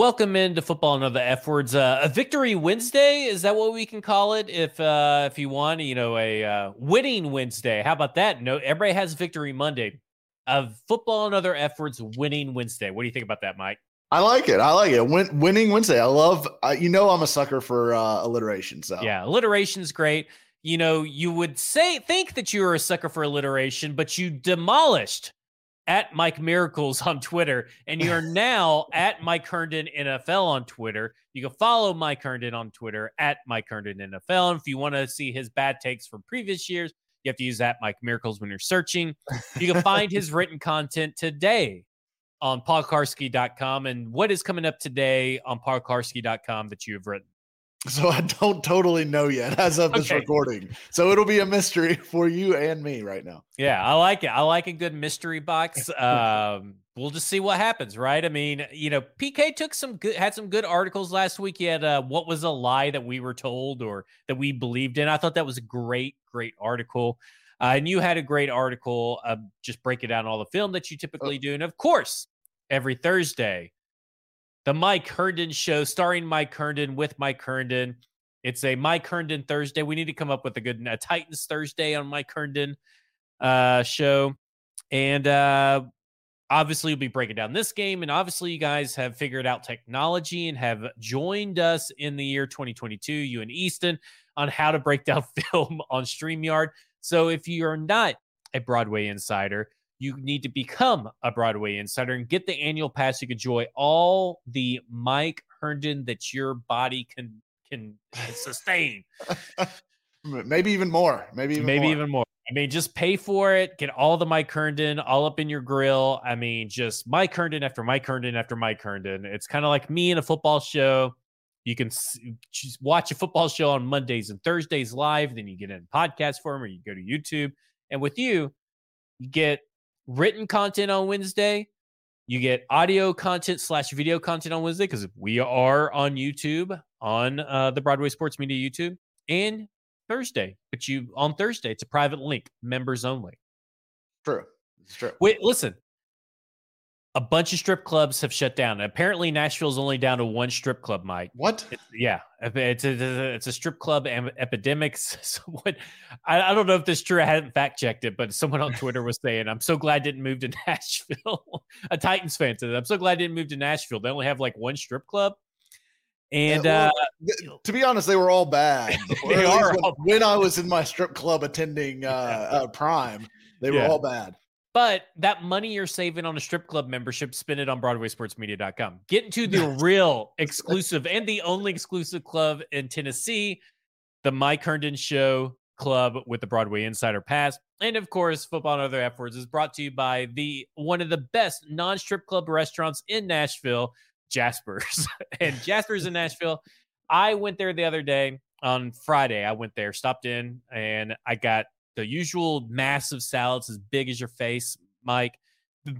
Welcome into football and other F words. Uh, a victory Wednesday is that what we can call it? If uh, if you want, you know, a uh, winning Wednesday. How about that? No, everybody has victory Monday. Of football and other F words, winning Wednesday. What do you think about that, Mike? I like it. I like it. Win- winning Wednesday. I love. Uh, you know, I'm a sucker for uh, alliteration. So yeah, alliteration's great. You know, you would say think that you were a sucker for alliteration, but you demolished at Mike Miracles on Twitter, and you're now at Mike Herndon NFL on Twitter. You can follow Mike Herndon on Twitter at Mike Herndon NFL. And if you want to see his bad takes from previous years, you have to use that Mike Miracles when you're searching. You can find his written content today on paulkuharsky.com. And what is coming up today on paulkuharsky.com that you have written? So I don't totally know yet as of this okay. recording. So it'll be a mystery for you and me right now. Yeah, I like it. I like a good mystery box. Um, we'll just see what happens, right? I mean, you know, PK took some good had some good articles last week. He had uh, what was a lie that we were told or that we believed in. I thought that was a great, great article. Uh, and you had a great article, uh, just breaking down all the film that you uh typically do. And of course, every Thursday, the Mike Herndon Show, starring Mike Herndon with Mike Herndon. It's a Mike Herndon Thursday. We need to come up with a good a Titans Thursday on Mike Herndon uh, show, and uh, obviously we'll be breaking down this game. And obviously, you guys have figured out technology and have joined us in the year 2022. You and Easton on how to break down film on Streamyard. So if you are not a Broadway insider, you need to become a Broadway insider and get the annual pass. You can enjoy all the Mike Herndon that your body can can sustain. Maybe even more. Maybe even maybe more. even more. I mean, just pay for it. Get all the Mike Herndon all up in your grill. I mean, just Mike Herndon after Mike Herndon after Mike Herndon. It's kind of like me in a football show. You can just watch a football show on Mondays and Thursdays live. Then you get in podcast form, or you go to YouTube. And with you, you get written content on Wednesday. You get audio content slash video content on Wednesday because we are on YouTube on uh, the Broadway Sports Media YouTube and Thursday. But you on Thursday, it's a private link, members only. True. It's true. Wait, listen a bunch of strip clubs have shut down. And Apparently, Nashville's only down to one strip club, Mike. What? It's, yeah, it's a, it's a strip club em- epidemic. Someone, I, I, don't know if this is true. I hadn't fact checked it, but someone on Twitter was saying, "I'm so glad I didn't move to Nashville." a Titans fan said, "I'm so glad I didn't move to Nashville. They only have like one strip club." And yeah, well, uh, to be honest, they were all bad. they are when, when, I was in my strip club attending uh, uh, Prime, they were yeah. all bad. But that money you're saving on a strip club membership, spend it on BroadwaySportsMedia.com. Get into the real exclusive and the only exclusive club in Tennessee, the Mike Herndon Show Club with the Broadway Insider Pass. And of course, Football and Other F Words is brought to you by the one of the best non-strip club restaurants in Nashville, Jasper's. and Jasper's in Nashville. I went there the other day on Friday. I went there, stopped in, and I got the usual massive salads as big as your face, Mike.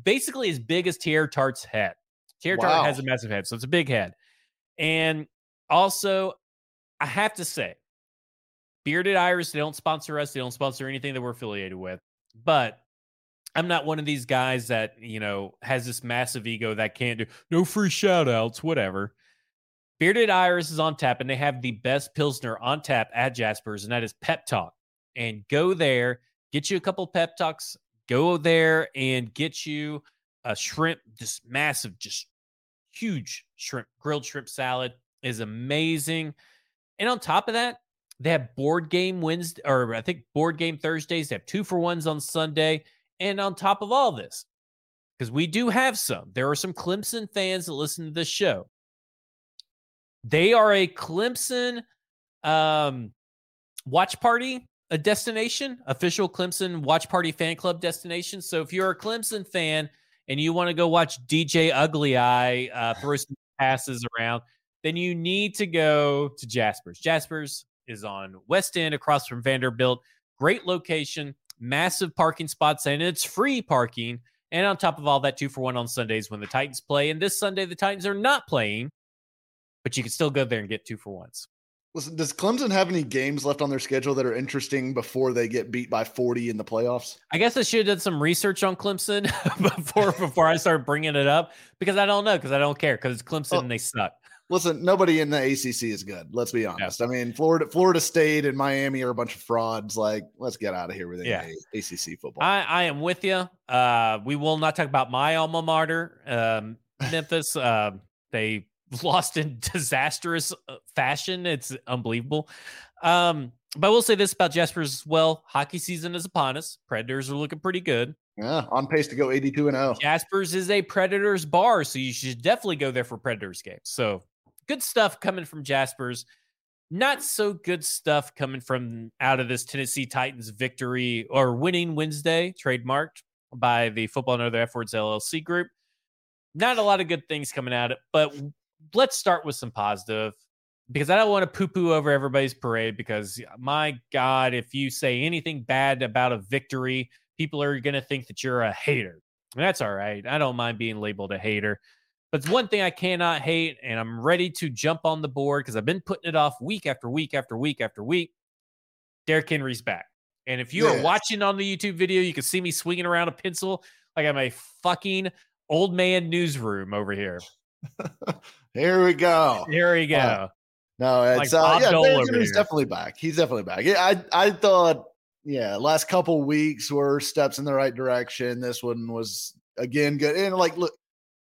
Basically, as big as Teair Tart's head. Teair wow. Tart has a massive head, so it's a big head. And also, I have to say, Bearded Iris, they don't sponsor us. They don't sponsor anything that we're affiliated with. But I'm not one of these guys that, you know, has this massive ego that can't do no free shout outs, whatever. Bearded Iris is on tap, and they have the best Pilsner on tap at Jasper's, and that is Pep Talk and go there, get you a couple pep talks, go there and get you a shrimp, just massive, just huge shrimp, grilled shrimp salad is amazing. And on top of that, they have board game Wednesday, or I think board game Thursdays. They have two for ones on Sunday. And on top of all this, because we do have some, there are some Clemson fans that listen to this show. They are a Clemson um, watch party a destination, official Clemson watch party fan club destination. So if you're a Clemson fan and you want to go watch DJ Uiagalelei uh, throw some passes around, then you need to go to Jasper's. Jasper's is on West End across from Vanderbilt. Great location, massive parking spots, and it's free parking. And on top of all that, two for one on Sundays when the Titans play. And this Sunday, the Titans are not playing, but you can still go there and get two for ones. Listen, does Clemson have any games left on their schedule that are interesting before they get beat by 40 in the playoffs? I guess I should have done some research on Clemson before before I start bringing it up because I don't know because I don't care because it's Clemson well, and they suck. Listen, nobody in the ACC is good. Let's be honest. Yeah. I mean, Florida, Florida State, and Miami are a bunch of frauds. Like, let's get out of here with yeah. ACC football. I, I am with you. Uh, we will not talk about my alma mater, um, Memphis. Uh, they lost in disastrous uh, fashion. It's unbelievable. Um, but I will say this about Jaspers as well. Hockey season is upon us. Predators are looking pretty good. Yeah, on pace to go 82 and 0. Jaspers is a Predators bar, so you should definitely go there for Predators games. So good stuff coming from Jaspers. Not so good stuff coming from out of this Tennessee Titans victory or winning Wednesday, trademarked by the Football and Other F Words LLC group. Not a lot of good things coming out of it, but let's start with some positive because I don't want to poo poo over everybody's parade. Because my God, if you say anything bad about a victory, people are going to think that you're a hater. And that's all right. I don't mind being labeled a hater. But one thing I cannot hate, and I'm ready to jump on the board because I've been putting it off week after week after week after week. Derrick Henry's back. And if you yes. are watching on the YouTube video, you can see me swinging around a pencil like I'm a fucking old man newsroom over here. Here we go. Here we go. Uh, no, it's like uh, yeah, he's definitely back. He's definitely back. Yeah, I I thought yeah, last couple weeks were steps in the right direction. This one was again good. And like, look,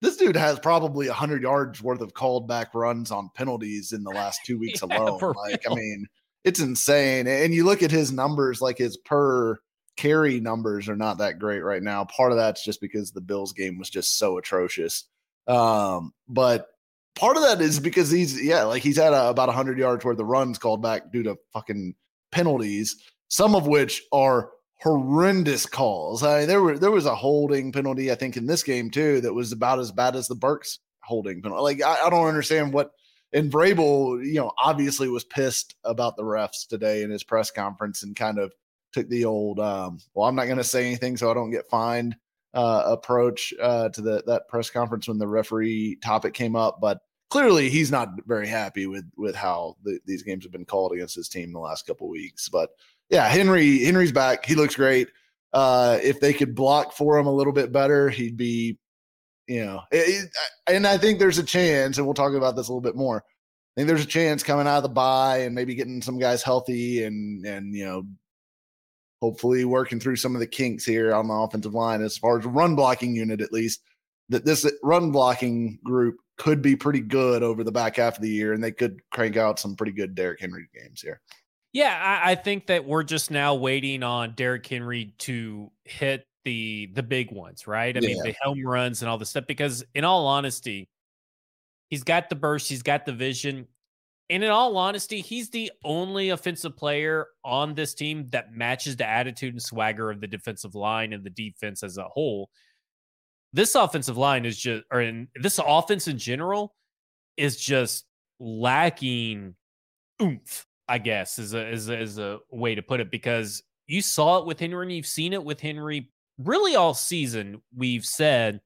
this dude has probably hundred yards worth of called back runs on penalties in the last two weeks yeah, alone. Like, real. I mean, it's insane. And you look at his numbers, like his per carry numbers are not that great right now. Part of that's just because the Bills game was just so atrocious. Um, but part of that is because he's yeah, like he's had a, about hundred yards worth of runs called back due to fucking penalties, some of which are horrendous calls. I mean, there were there was a holding penalty I think in this game too that was about as bad as the Burks holding penalty. Like I, I don't understand what. And Vrabel, you know, obviously was pissed about the refs today in his press conference and kind of took the old, um, well, I'm not going to say anything so I don't get fined uh, approach uh, to the that press conference when the referee topic came up, but clearly he's not very happy with with how the, these games have been called against his team the last couple weeks. But yeah, Henry Henry's back. He looks great. Uh, if they could block for him a little bit better, he'd be, you know, it, it, and I think there's a chance, and we'll talk about this a little bit more. I think there's a chance coming out of the bye and maybe getting some guys healthy and and you know hopefully working through some of the kinks here on the offensive line as far as run blocking unit at least that this run blocking group could be pretty good over the back half of the year and they could crank out some pretty good Derrick Henry games here. Yeah, I, I think that we're just now waiting on Derrick Henry to hit the the big ones, right? I yeah. mean, the home runs and all the stuff. Because in all honesty, he's got the burst, he's got the vision. And in all honesty, he's the only offensive player on this team that matches the attitude and swagger of the defensive line and the defense as a whole. This offensive line is just, or in this offense in general, is just lacking oomph. I guess is a is a, is a way to put it because you saw it with Henry and you've seen it with Henry really all season. We've said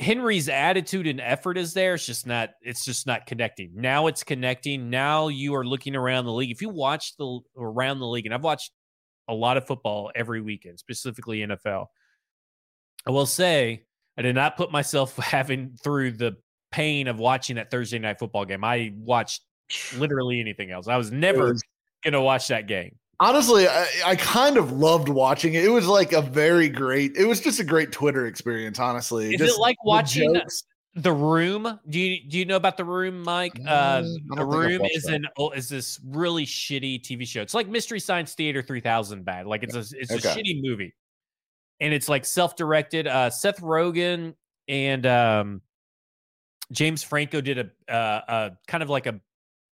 Henry's attitude and effort is there. It's just not. It's just not connecting. Now it's connecting. Now you are looking around the league. If you watch the around the league, and I've watched a lot of football every weekend, specifically NFL. I will say I did not put myself having through the pain of watching that Thursday night football game. I watched literally anything else. I was never was, gonna watch that game honestly I, I, kind of loved watching it. It was like a very great it was just a great twitter experience honestly. Is just it like watching the room? Do you do you know about the room mike? Uh mm, the room is that. an oh, is this really shitty tv show. It's like mystery science theater 3000 bad. Like it's a it's okay. a shitty movie. And it's like self-directed. Uh seth rogen and um james franco did a uh, a kind of like a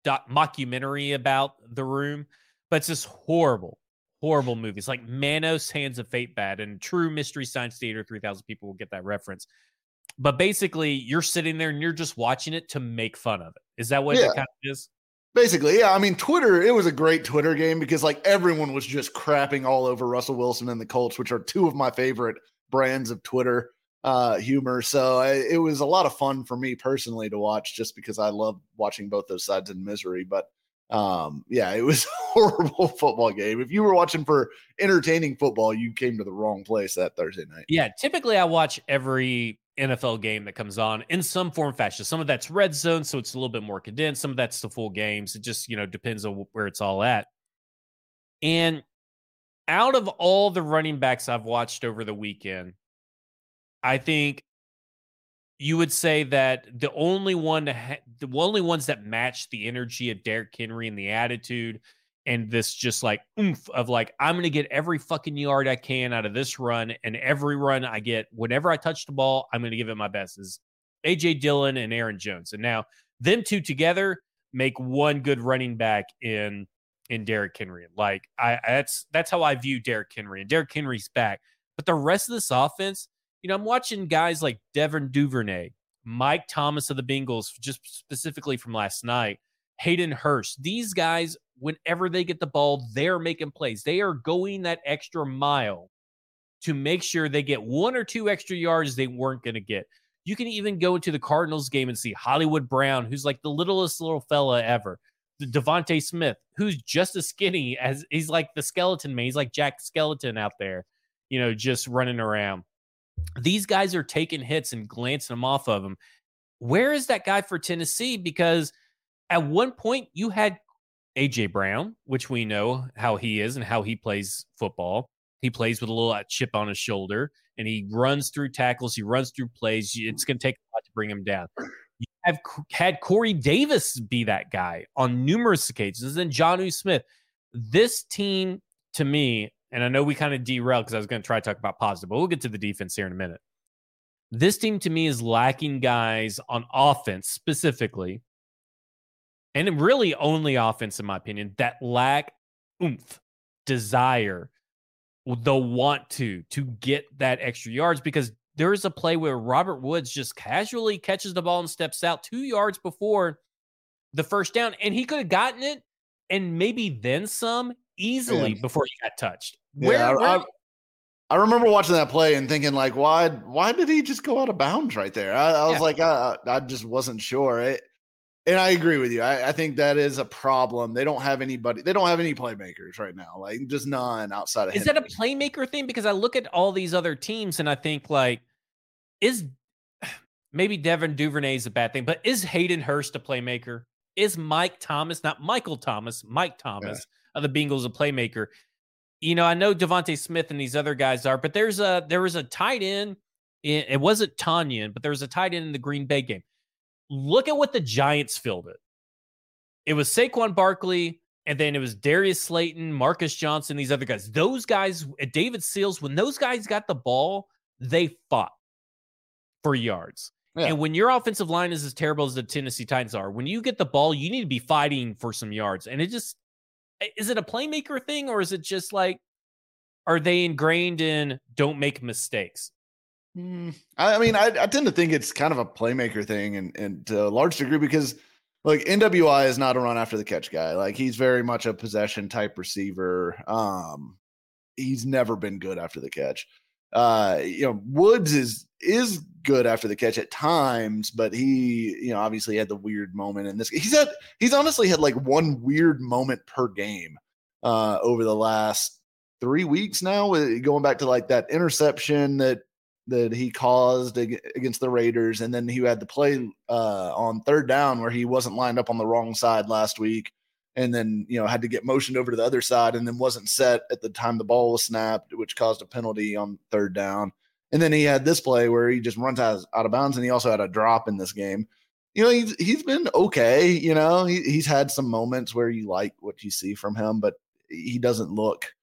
doc- mockumentary about the room but it's just horrible, horrible movies like Manos, Hands of Fate, bad, and True Mystery Science Theater. Three thousand people will get that reference. But basically, you're sitting there and you're just watching it to make fun of it. Is that what yeah. it kind of is? Basically, yeah. I mean, Twitter, it was a great Twitter game because like everyone was just crapping all over Russell Wilson and the Colts, which are two of my favorite brands of Twitter. uh, humor. So I, it was a lot of fun for me personally to watch, just because I love watching both those sides in misery. But um, yeah, it was a horrible football game. If you were watching for entertaining football, you came to the wrong place that Thursday night. Yeah, typically I watch every NFL game that comes on in some form fashion. Some of that's red zone, so it's a little bit more condensed. Some of that's the full games. It just you know depends on where it's all at. And out of all the running backs I've watched over the weekend, I think you would say that the only one the only ones that match the energy of Derrick Henry and the attitude and this just like oomph of like I'm going to get every fucking yard I can out of this run and every run I get whenever I touch the ball I'm going to give it my best is AJ Dillon and Aaron Jones. And now them two together make one good running back in in Derrick Henry. Like I that's that's how I view Derrick Henry and Derrick Henry's back. But the rest of this offense you know, I'm watching guys like Devin Duvernay, Mike Thomas of the Bengals, just specifically from last night, Hayden Hurst. These guys, whenever they get the ball, they're making plays. They are going that extra mile to make sure they get one or two extra yards they weren't going to get. You can even go into the Cardinals game and see Hollywood Brown, who's like the littlest little fella ever. The DeVonta Smith, who's just as skinny as he's like the skeleton man. He's like Jack Skeleton out there, you know, just running around. These guys are taking hits and glancing them off of them. Where is that guy for Tennessee? Because at one point you had AJ Brown, which we know how he is and how he plays football. He plays with a little uh, chip on his shoulder and he runs through tackles. He runs through plays. It's going to take a lot to bring him down. You have had Corey Davis be that guy on numerous occasions, and Jonnu Smith. This team, to me, and I know we kind of derailed because I was going to try to talk about positive, but we'll get to the defense here in a minute. This team to me is lacking guys on offense specifically, and really only offense, in my opinion, that lack oomph, desire, the want to to get that extra yards because there is a play where Robert Woods just casually catches the ball and steps out two yards before the first down, and he could have gotten it and maybe then some easily yeah. before he got touched. Where, yeah, where, I, I, remember watching that play and thinking like, why, why did he just go out of bounds right there? I, I was yeah. like, I, I just wasn't sure. It, and I agree with you. I, I, think that is a problem. They don't have anybody. They don't have any playmakers right now. Like just none outside of. Is Henry. that a playmaker thing? Because I look at all these other teams and I think like, is maybe Devin Duvernay is a bad thing, but is Hayden Hurst a playmaker? Is Mike Thomas not Michael Thomas? Mike Thomas yeah. Of the Bengals a playmaker? you know, I know DeVonta Smith and these other guys are, but there's a there was a tight end. it wasn't Tonyan, but there was a tight end in the Green Bay game. Look at what the Giants filled It It was Saquon Barkley, and then it was Darius Slayton, Marcus Johnson, these other guys. Those guys, uh, David Sills, when those guys got the ball, they fought for yards. Yeah. And when your offensive line is as terrible as the Tennessee Titans are, when you get the ball, you need to be fighting for some yards. And it just is it a playmaker thing or is it just like are they ingrained in don't make mistakes? Mm, I, mean, I, I, tend to think it's kind of a playmaker thing, and, and to a large degree because like NWI is not a run after the catch guy. Like he's very much a possession type receiver. Um, he's never been good after the catch. Uh, you know, Woods is is good after the catch at times, but he, you know, obviously had the weird moment in this. He's had he's honestly had like one weird moment per game uh over the last three weeks now, going back to like that interception that that he caused against the Raiders, and then he had to play uh, on third down where he wasn't lined up on the wrong side last week, and then you know had to get motioned over to the other side, and then wasn't set at the time the ball was snapped, which caused a penalty on third down. And then he had this play where he just runs out, out of bounds, and he also had a drop in this game. You know, he's he's been okay. You know, he, he's had some moments where you like what you see from him, but he doesn't look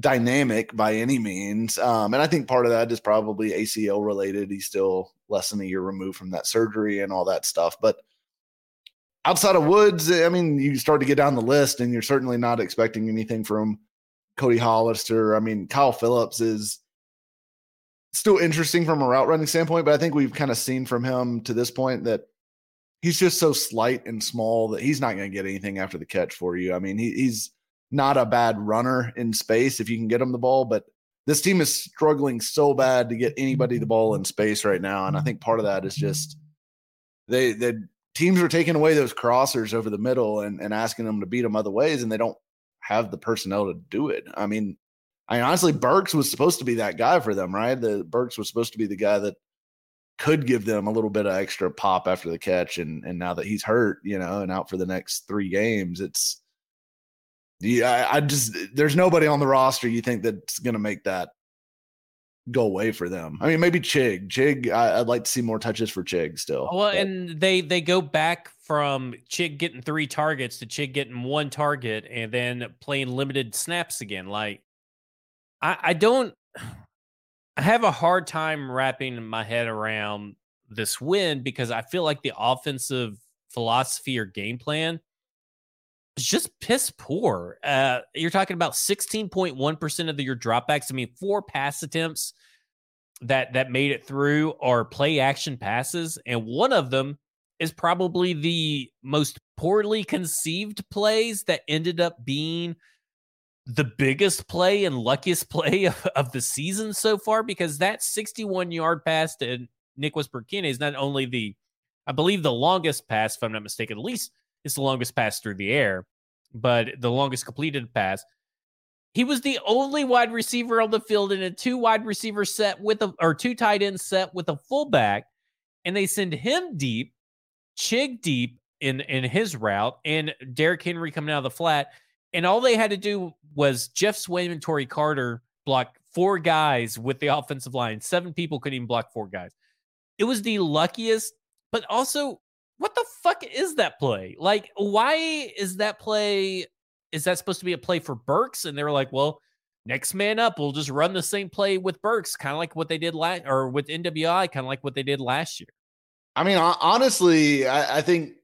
dynamic by any means. Um, and I think part of that is probably ACL related. He's still less than a year removed from that surgery and all that stuff. But outside of Woods, I mean, you start to get down the list, and you're certainly not expecting anything from Cody Hollister. I mean, Kyle Philips is still interesting from a route running standpoint, but I think we've kind of seen from him to this point that he's just so slight and small that he's not going to get anything after the catch for you. I mean, he, he's not a bad runner in space if you can get him the ball, but this team is struggling so bad to get anybody the ball in space right now. And I think part of that is just they the teams are taking away those crossers over the middle and, and asking them to beat them other ways, and they don't have the personnel to do it. I mean, I mean, honestly, Burks was supposed to be that guy for them, right? The Burks was supposed to be the guy that could give them a little bit of extra pop after the catch, and and now that he's hurt, you know, and out for the next three games, it's yeah, I, I just there's nobody on the roster you think that's gonna make that go away for them. I mean, maybe Chig. Chig, I, would like to see more touches for Chig still. Well, but. and they they go back from Chig getting three targets to Chig getting one target and then playing limited snaps again. Like, I, I don't. I have a hard time wrapping my head around this win because I feel like the offensive philosophy or game plan is just piss poor. Uh, you're talking about 16.1% of the, your dropbacks. I mean, four pass attempts that that made it through are play action passes, and one of them is probably the most poorly conceived plays that ended up being the biggest play and luckiest play of, of the season so far because that 61 yard pass to Nick Westbrook-Ikhine is not only the, I believe, the longest pass, if I'm not mistaken, at least it's the longest pass through the air, but the longest completed pass. He was the only wide receiver on the field in a two wide receiver set with a, or two tight end set with a fullback, and they send him deep, Chig deep in in his route, and Derrick Henry coming out of the flat and all they had to do was Geoff Swaim and Tory Carter block four guys with the offensive line. Seven people couldn't even block four guys. It was the luckiest, but also, what the fuck is that play? Like, why is that play? Is that supposed to be a play for Burks? And they were like, well, next man up, we'll just run the same play with Burks, kind of like what they did last, or with NWI, kind of like what they did last year. I mean, honestly, I, I think,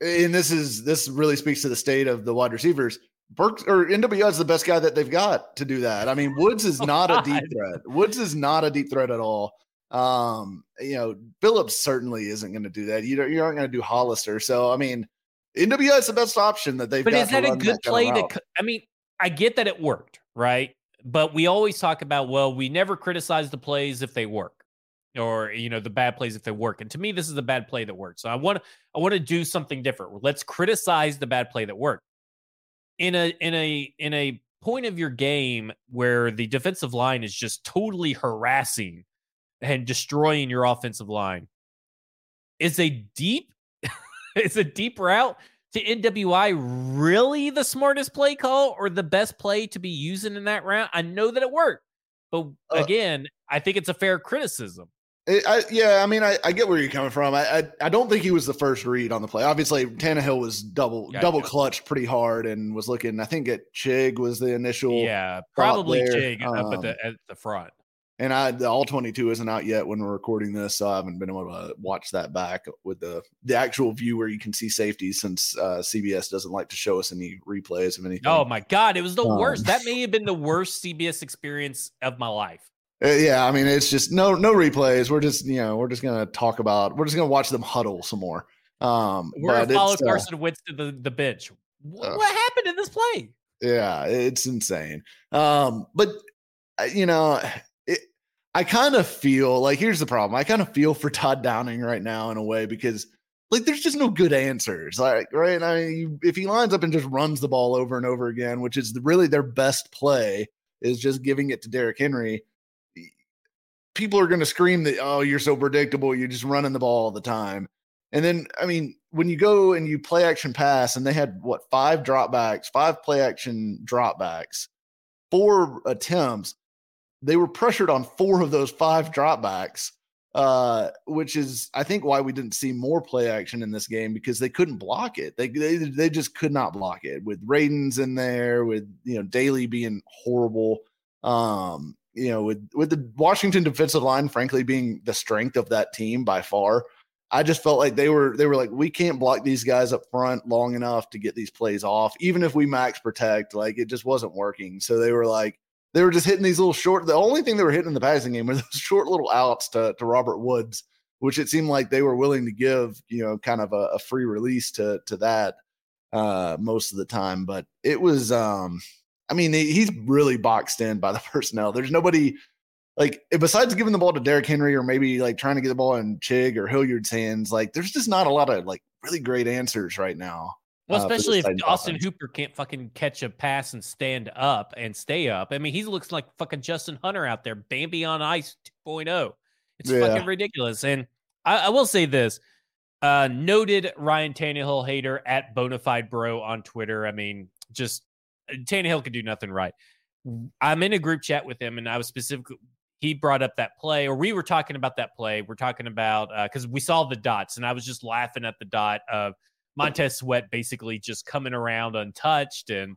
and this is this really speaks to the state of the wide receivers. Burks or NWI is the best guy that they've got to do that. I mean, Woods is oh, not a deep threat. Woods is not a deep threat at all. Um, you know, Philips certainly isn't going to do that. You you aren't going to do Hollister. So I mean, NWI is the best option that they've. Got. But is that a good play to? I mean, I get that it worked, right? But we always talk about well, we never criticize the plays if they work, or you know, the bad plays if they work. And to me, this is a bad play that worked. So I want I want to do something different. Let's criticize the bad play that worked in a in a in a point of your game where the defensive line is just totally harassing and destroying your offensive line is a deep is a deep route to NWI really the smartest play call or the best play to be using in that round? I know that it worked, but uh, again, I think it's a fair criticism. It, I, yeah, I mean, I, I, get where you're coming from. I, I, I don't think he was the first read on the play. Obviously, Tannehill was double gotcha. double clutch pretty hard and was looking. I think at Chig was the initial. Yeah, probably Chig um, up at the um, at the front. And I the all 22 isn't out yet when we're recording this, so I haven't been able to watch that back with the the actual view where you can see safety since uh, CBS doesn't like to show us any replays of anything. Oh my god, it was the um, worst. That may have been the worst CBS experience of my life. Uh, yeah, I mean, it's just no no replays. We're just you know we're just gonna talk about we're just gonna watch them huddle some more. Um, we're gonna follow uh, Carson Wentz to the the bench. What, uh, what happened in this play? Yeah, it's insane. Um, but uh, you know, it, I kind of feel like here's the problem. I kind of feel for Todd Downing right now in a way because like there's just no good answers. Like right, I mean, if he lines up and just runs the ball over and over again, which is really their best play, is just giving it to Derrick Henry people are going to scream that, oh, you're so predictable. You're just running the ball all the time. And then, I mean, when you go and you play action pass, and they had what, five dropbacks, five play action dropbacks, four attempts, they were pressured on four of those five dropbacks, uh, which is, I think, why we didn't see more play action in this game because they couldn't block it. They, they, they just could not block it with Radunz in there, with, you know, Daly being horrible. Um, you know, with with the Washington defensive line, frankly, being the strength of that team by far, I just felt like they were they were like, we can't block these guys up front long enough to get these plays off. Even if we max protect, like it just wasn't working. So they were like, they were just hitting these little short. The only thing they were hitting in the passing game were those short little outs to to Robert Woods, which it seemed like they were willing to give, you know, kind of a, a free release to to that uh most of the time. But it was um I mean, he's really boxed in by the personnel. There's nobody like besides giving the ball to Derrick Henry or maybe like trying to get the ball in Chig or Hilliard's hands. Like, there's just not a lot of like really great answers right now. Well, uh, especially if Austin offense. Hooper can't fucking catch a pass and stand up and stay up. I mean, he looks like fucking Justin Hunter out there, Bambi on ice 2.0. It's yeah. fucking ridiculous. And I, I will say this uh, noted Ryan Tannehill hater at Bonafide Bro on Twitter. I mean, just uh, Tannehill could do nothing right. I'm in a group chat with him, and I was specifically he brought up that play, or we were talking about that play. We're talking about because uh, we saw the dots, and I was just laughing at the dot of Montez Sweat basically just coming around untouched, and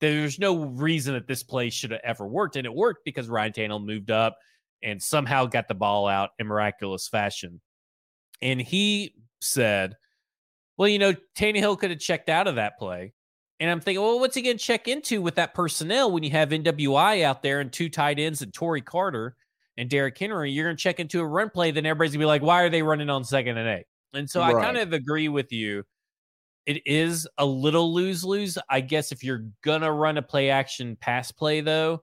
there's no reason that this play should have ever worked, and it worked because Ryan Tannehill moved up and somehow got the ball out in miraculous fashion. And he said, "Well, you know, Tannehill could have checked out of that play." And I'm thinking, well, what's he going to check into with that personnel when you have NWI out there and two tight ends and Tory Carter and Derrick Henry? You're going to check into a run play, then everybody's going to be like, why are they running on second and eight? And so right. I kind of agree with you it is a little lose lose. I guess if you're gonna run a play action pass play though,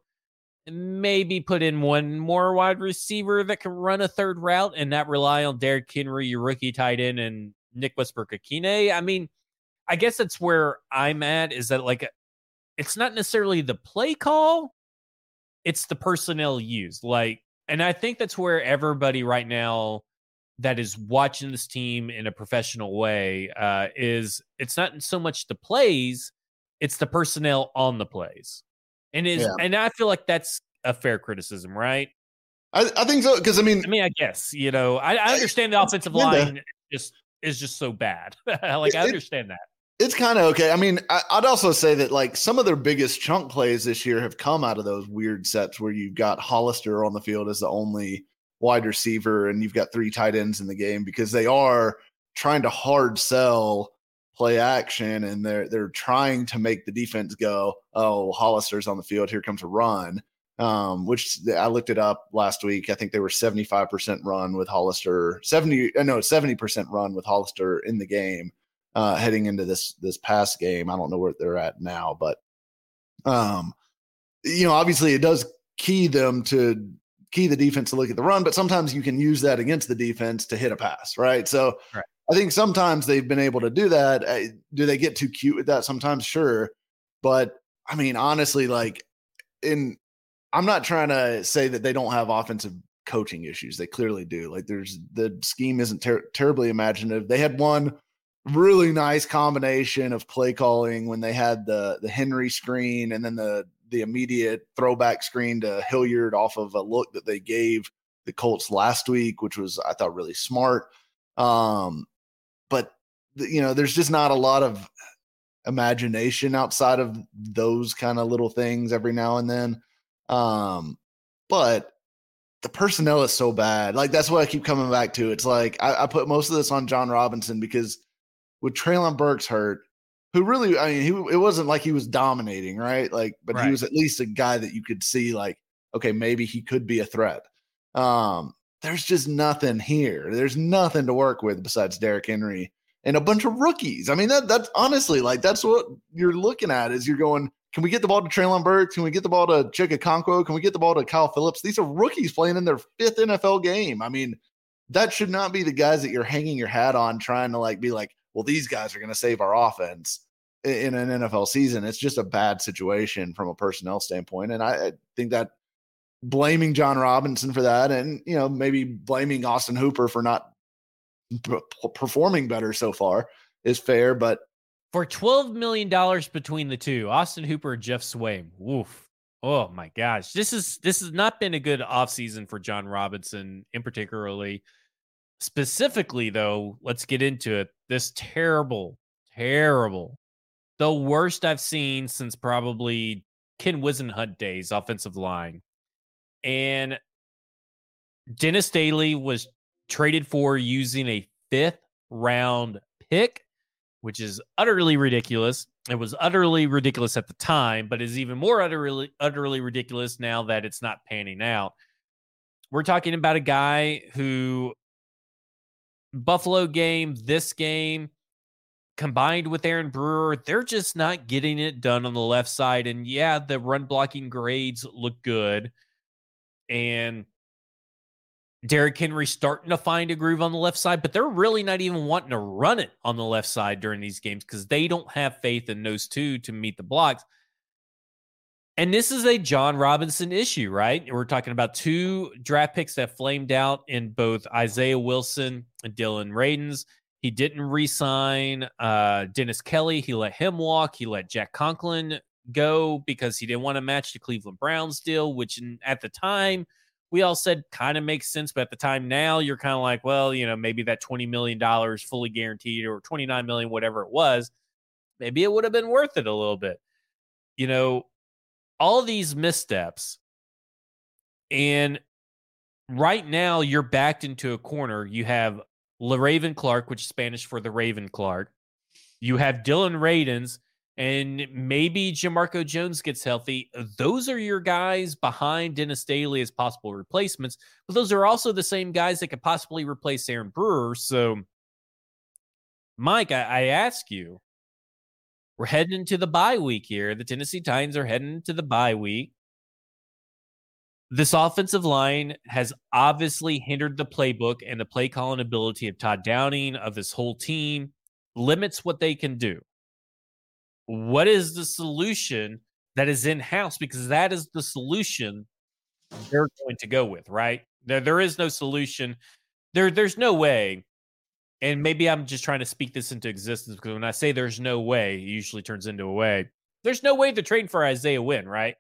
maybe put in one more wide receiver that can run a third route and not rely on Derrick Henry, your rookie tight end, and Nick Westbrook-Ikhine. I mean, I guess that's where I'm at. Is that like it's not necessarily the play call, it's the personnel used. Like, and I think that's where everybody right now that is watching this team in a professional way uh, is it's not so much the plays, it's the personnel on the plays, and is yeah. and I feel like that's a fair criticism, right? I, I think so because I mean, I mean, I guess you know, I, I understand the offensive line just is just so bad. like it, I understand that. It's kind of okay. I mean, I, would also say that like some of their biggest chunk plays this year have come out of those weird sets where you've got Hollister on the field as the only wide receiver and you've got three tight ends in the game because they are trying to hard sell play action and they're they're trying to make the defense go, oh, Hollister's on the field, here comes a run. Um, which I looked it up last week. I think they were 75% run with Hollister, 70, uh, no, 70% run with Hollister in the game, uh, heading into this this past game. I don't know where they're at now, but um, you know, obviously it does key them to key the defense to look at the run, but sometimes you can use that against the defense to hit a pass, right? So right. I think sometimes they've been able to do that. Uh, do they get too cute with that sometimes? Sure. But I mean, honestly, like in I'm not trying to say that they don't have offensive coaching issues. They clearly do. Like there's the scheme isn't ter- terribly imaginative. They had one really nice combination of play calling when they had the the Henry screen and then the the immediate throwback screen to Hilliard off of a look that they gave the Colts last week, which was I thought really smart. Um, but you know, there's just not a lot of imagination outside of those kind of little things every now and then. Um, but the personnel is so bad. Like that's what I keep coming back to. It's like I, I put most of this on Jon Robinson because with Treylon Burks hurt, who really, I mean, he it wasn't like he was dominating, right? Like, but right. he was at least a guy that you could see, like, okay, maybe he could be a threat. Um, there's just nothing here. There's nothing to work with besides Derrick Henry and a bunch of rookies. I mean, that that's honestly like that's what you're looking at is you're going, can we get the ball to Treylon Burks? Can we get the ball to Chig Okonkwo? Can we get the ball to Kyle Philips? These are rookies playing in their fifth NFL game. I mean, that should not be the guys that you're hanging your hat on trying to like be like, well, these guys are going to save our offense in an NFL season. It's just a bad situation from a personnel standpoint. And I, I think that blaming Jon Robinson for that and, you know, maybe blaming Austin Hooper for not p- performing better so far is fair. But for $12 million between the two, Austin Hooper and Geoff Swaim, woof. Oh my gosh. This is this has not been a good offseason for Jon Robinson in particularly. Specifically, though, let's get into it. This terrible, terrible, the worst I've seen since probably Ken Whisenhunt days, offensive line. And Dennis Daly was traded for using a fifth round pick, which is utterly ridiculous. It was utterly ridiculous at the time, but is even more utterly utterly ridiculous now that it's not panning out. We're talking about a guy who Buffalo game, this game, combined with Aaron Brewer, they're just not getting it done on the left side. And yeah, the run blocking grades look good. And Derrick Henry starting to find a groove on the left side, but they're really not even wanting to run it on the left side during these games because they don't have faith in those two to meet the blocks. And this is a Jon Robinson issue, right? We're talking about two draft picks that flamed out in both Isaiah Wilson and Dillon Radunz. He didn't re-sign uh, Dennis Kelly. He let him walk. He let Jack Conklin go because he didn't want to match the Cleveland Browns deal, which at the time – we all said kind of makes sense, but at the time now you're kind of like, well, you know, maybe that $20 million fully guaranteed or 29 million, whatever it was, maybe it would have been worth it a little bit. You know, all these missteps. And right now you're backed into a corner. You have Le'Raven Clark, which is Spanish for the Raven Clark. You have Dillon Radunz, and maybe Jamarco Jones gets healthy. Those are your guys behind Dennis Daly as possible replacements, but those are also the same guys that could possibly replace Aaron Brewer. So, Mike, I, I ask you, we're heading into the bye week here. The Tennessee Titans are heading into the bye week. This offensive line has obviously hindered the playbook and the play calling ability of Todd Downing, of this whole team, limits what they can do what is the solution that is in house because that is the solution they're going to go with right there there is no solution there there's no way and maybe i'm just trying to speak this into existence because when i say there's no way it usually turns into a way there's no way to trade for isaiah wynn right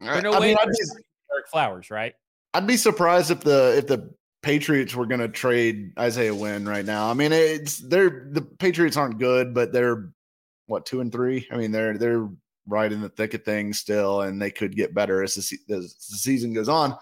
there's no I way mean, Ereck Flowers right i'd be surprised if the if the patriots were going to trade isaiah wynn right now i mean it's they're the patriots aren't good but they're what two and three. I mean, they're they're right in the thick of things still, and they could get better as the, as the season goes on.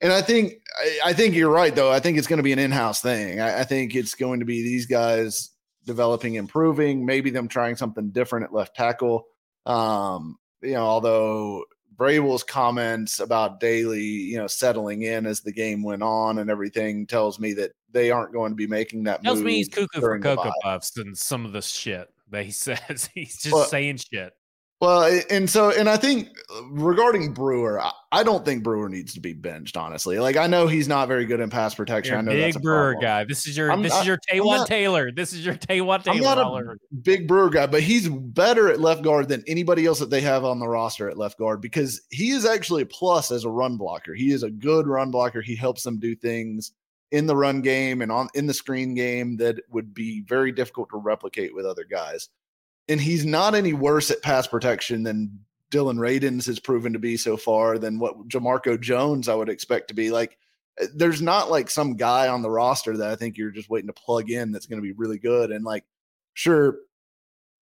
And I think I, I, think you're right though. I think it's going to be an in-house thing. I, I, think it's going to be these guys developing, improving, maybe them trying something different at left tackle. Um, you know, although Vrabel's comments about Daly, you know, settling in as the game went on and everything tells me that they aren't going to be making that. Tells me he's cuckoo for cocoa puffs and some of the shit that he says. He's just well, saying shit. Well, and so, and I think regarding Brewer, I, don't think Brewer needs to be benched. Honestly, like I know he's not very good in pass protection. You're I know big that's Brewer guy. This is your I'm, this is your Taywan Taylor. This is your Taywan Taylor. I'm not a big Brewer guy, but he's better at left guard than anybody else that they have on the roster at left guard because he is actually a plus as a run blocker. He is a good run blocker. He helps them do things in the run game and on in the screen game that would be very difficult to replicate with other guys. And he's not any worse at pass protection than Dillon Radunz has proven to be so far than what Jamarco Jones I would expect to be. Like eh, there's not like some guy on the roster that I think you're just waiting to plug in that's going to be really good. And like, sure,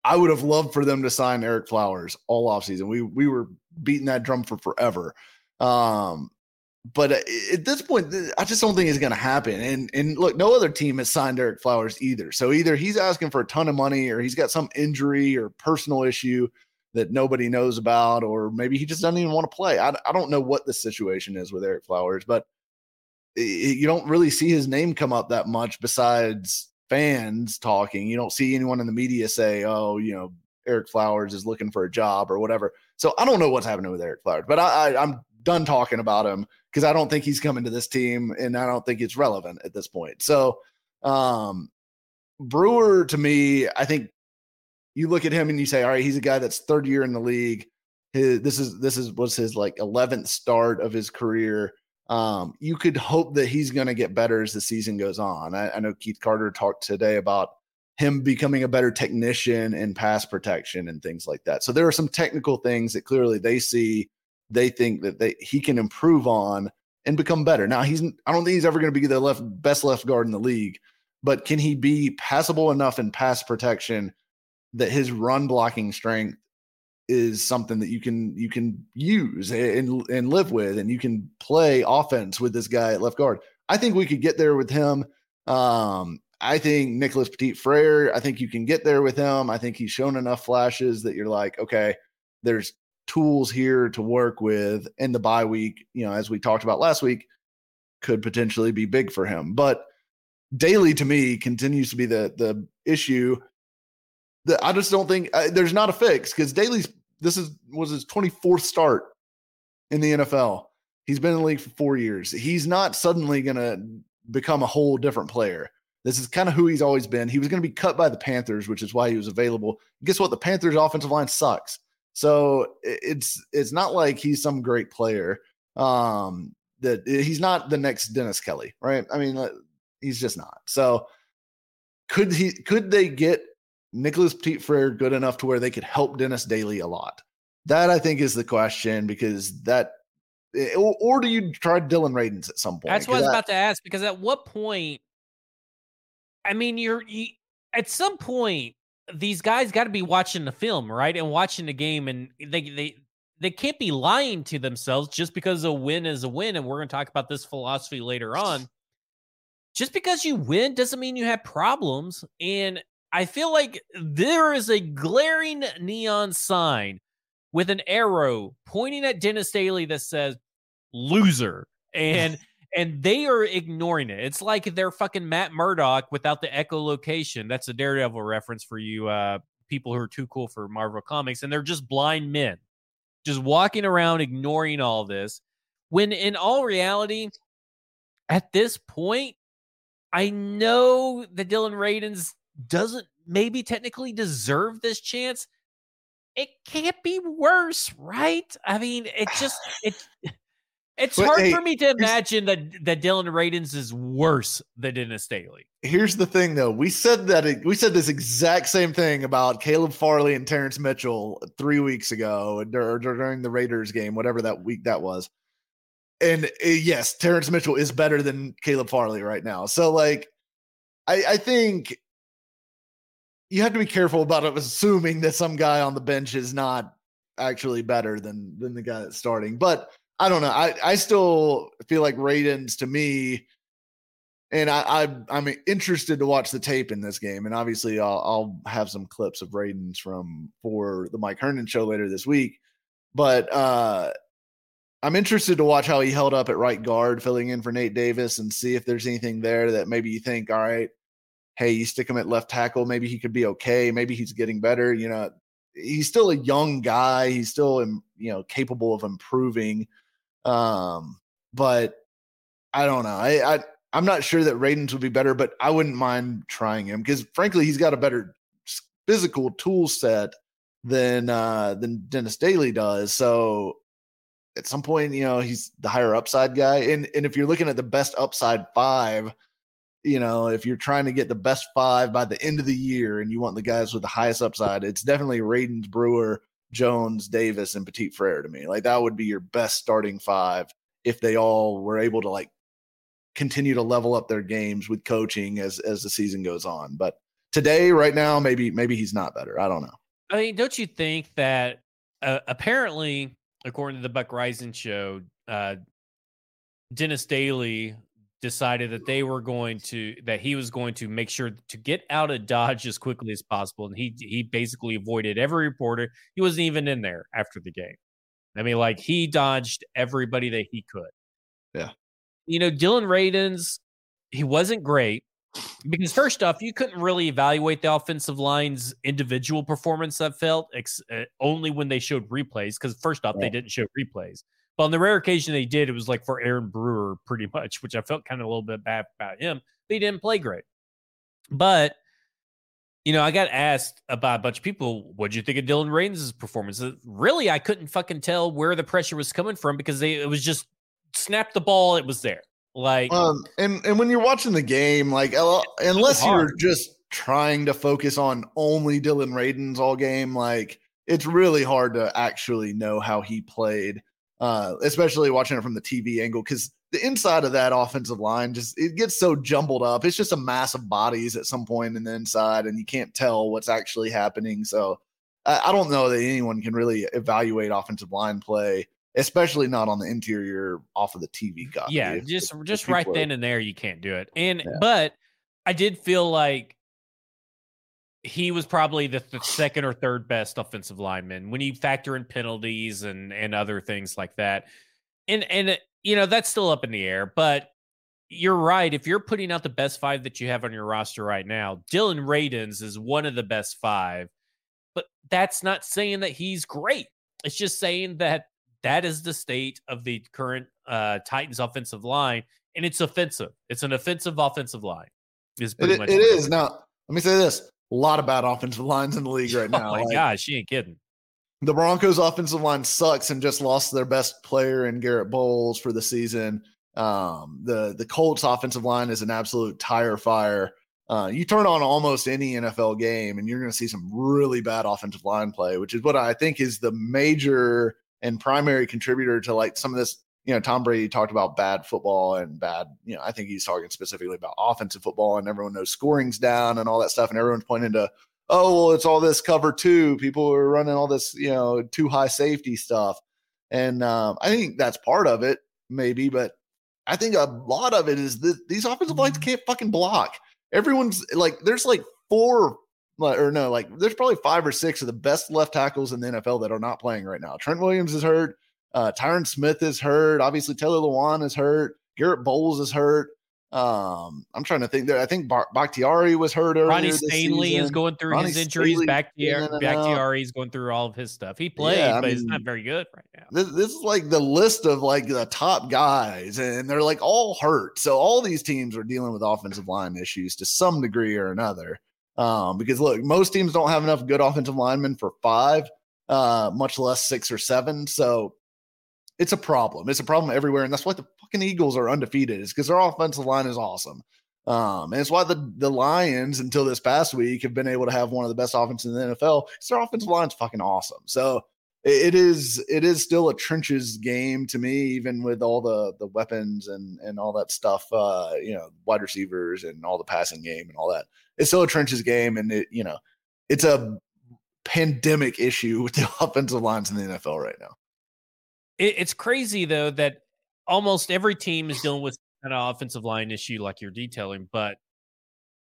I would have loved for them to sign Ereck Flowers all offseason. We we were beating that drum for forever. Um, but uh, at this point, I just don't think it's going to happen. And and look, no other team has signed Ereck Flowers either. So either he's asking for a ton of money, or he's got some injury or personal issue that nobody knows about, or maybe he just doesn't even want to play. I, I don't know what the situation is with Ereck Flowers, but it, you don't really see his name come up that much besides fans talking. You don't see anyone in the media say, "Oh, you know, Ereck Flowers is looking for a job or whatever." So I don't know what's happening with Ereck Flowers, but I, I I'm done talking about him because I don't think he's coming to this team and I don't think it's relevant at this point. So, um, Brewer to me, I think you look at him and you say, all right, he's a guy that's third year in the league. His, this is this is was his like 11th start of his career. Um, you could hope that he's going to get better as the season goes on. I, I know Keith Carter talked today about him becoming a better technician in pass protection and things like that. So there are some technical things that clearly they see they think that they he can improve on and become better. Now he's I don't think he's ever going to be the left best left guard in the league, but can he be passable enough in pass protection that his run blocking strength is something that you can you can use and and live with and you can play offense with this guy at left guard. I think we could get there with him. Um, I think Nicholas Petit Frere, I think you can get there with him. I think he's shown enough flashes that you're like, okay, there's tools here to work with in the bye week, you know, as we talked about last week, could potentially be big for him. But Daly to me continues to be the the issue. that I just don't think uh, there's not a fix because Daly's this is was his 24th start in the NFL. He's been in the league for four years. He's not suddenly going to become a whole different player. This is kind of who he's always been. He was going to be cut by the Panthers, which is why he was available. Guess what? The Panthers' offensive line sucks. So it's it's not like he's some great player. Um, that he's not the next Dennis Kelly, right? I mean, uh, he's just not. So could he? Could they get Nicholas Petit Frere good enough to where they could help Dennis Daly a lot? That I think is the question because that, eh, or, or do you try Dillon Radunz at some point? That's what I was about to ask because at what point? I mean, you're you, at some point these guys got to be watching the film, right, and watching the game, and they they they can't be lying to themselves just because a win is a win. And we're going to talk about this philosophy later on. Just because you win doesn't mean you have problems. And I feel like there is a glaring neon sign with an arrow pointing at Dennis Daly that says loser. And and they are ignoring it. It's like they're fucking Matt Murdock without the echolocation. That's a Daredevil reference for you uh, people who are too cool for Marvel Comics, and they're just blind men, just walking around ignoring all this. When in all reality, at this point, I know that Dillon Radunz doesn't maybe technically deserve this chance. It can't be worse, right? I mean, it just it it's but, hard hey, for me to imagine that that Dillon Radunz is worse than Dennis Daly. Here's the thing, though. We said that it, we said this exact same thing about Caleb Farley and Terrence Mitchell three weeks ago during the Raiders game, whatever that week that was. And uh, yes, Terrence Mitchell is better than Caleb Farley right now. So, like, I, I think you have to be careful about assuming that some guy on the bench is not actually better than than the guy that's starting, but I don't know. I, I still feel like Radunz to me, and I, I am interested to watch the tape in this game, and obviously I'll, I'll have some clips of Radunz from for the Mike Herndon show later this week. But uh, I'm interested to watch how he held up at right guard, filling in for Nate Davis, and see if there's anything there that maybe you think, all right, hey, you stick him at left tackle, maybe he could be okay, maybe he's getting better. You know, he's still a young guy, he's still you know capable of improving. Um, but I don't know. I, I I'm not sure that Radunz would be better, but I wouldn't mind trying him because frankly, he's got a better physical tool set than uh than Dennis Daly does. So at some point, you know, he's the higher upside guy. And and if you're looking at the best upside five, you know, if you're trying to get the best five by the end of the year and you want the guys with the highest upside, it's definitely Radunz Brewer, Jones, Davis, and Petit Frere to me. Like that would be your best starting five if they all were able to like continue to level up their games with coaching as as the season goes on. But today, right now, maybe maybe he's not better. I don't know. I mean, don't you think that uh, apparently, according to the Buck Reising show, uh, Dennis Daly decided that they were going to that he was going to make sure to get out of Dodge as quickly as possible, and he he basically avoided every reporter. He wasn't even in there after the game. I mean, like he dodged everybody that he could. Yeah, you know, Dillon Radunz, he wasn't great because first off, you couldn't really evaluate the offensive line's individual performance. That felt ex- uh, only when they showed replays because first off, yeah. they didn't show replays. But on the rare occasion they did, it was like for Aaron Brewer, pretty much, which I felt kind of a little bit bad about him. But he didn't play great. But you know, I got asked about a bunch of people, what do you think of Dillon Radunz' performance? Uh, really, I couldn't fucking tell where the pressure was coming from because they, it was just snap the ball, it was there. Like, um, and and when you're watching the game, like unless you're just trying to focus on only Dillon Radunz all game, like it's really hard to actually know how he played uh, especially watching it from the TV angle because the inside of that offensive line just it gets so jumbled up. It's just a mass of bodies at some point in the inside, and you can't tell what's actually happening. So I, I don't know that anyone can really evaluate offensive line play, especially not on the interior off of the TV guy. Yeah, if, just if, just if right then and there you can't do it. And yeah. but I did feel like he was probably the, the, second or third best offensive lineman when you factor in penalties and and other things like that. And and you know that's still up in the air, but you're right. If you're putting out the best five that you have on your roster right now, Dillon Radunz is one of the best five, but that's not saying that he's great. It's just saying that that is the state of the current uh, Titans offensive line, and it's offensive. It's an offensive offensive line. Is pretty it, much it is now. Let me say this: a lot of bad offensive lines in the league right now. Oh my like, gosh, she ain't kidding. The Broncos' offensive line sucks and just lost their best player in Garrett Bolles for the season. Um, the the Colts' offensive line is an absolute tire fire. Uh, you turn on almost any NFL game, and you're going to see some really bad offensive line play, which is what I think is the major and primary contributor to like some of this. You know, Tom Brady talked about bad football and bad. You know, I think he's talking specifically about offensive football, and everyone knows scoring's down and all that stuff, and everyone's pointing to, oh, well, it's all this cover two. People are running all this, you know, too high safety stuff, and um, I think that's part of it, maybe, but I think a lot of it is that these offensive lines mm-hmm. can't fucking block. Everyone's like, there's like four or no, like there's probably five or six of the best left tackles in the NFL that are not playing right now. Trent Williams is hurt. Uh, Tyron Smith is hurt. Obviously, Taylor Lewan is hurt. Garrett Bolles is hurt. Um, I'm trying to think there. I think Bakhtiari was hurt earlier. Ronnie Stanley is going through Ronnie his injuries. Bakhtiari, Bakhtiari is going through all of his stuff. He played, yeah, but mean, he's not very good right now. This, this is like the list of like the top guys, and they're like all hurt. So all these teams are dealing with offensive line issues to some degree or another. Um, because look, most teams don't have enough good offensive linemen for five, uh, much less six or seven. So it's a problem. It's a problem everywhere, and that's why the fucking Eagles are undefeated. Is because their offensive line is awesome. Um, and it's why the the Lions until this past week have been able to have one of the best offenses in the NFL. Their offensive line's fucking awesome. So it, it is it is still a trenches game to me, even with all the the weapons and and all that stuff. Uh, you know, wide receivers and all the passing game and all that. It's still a trenches game, and it you know, it's a pandemic issue with the offensive lines in the NFL right now. It, it's crazy though that almost every team is dealing with an offensive line issue like you're detailing, but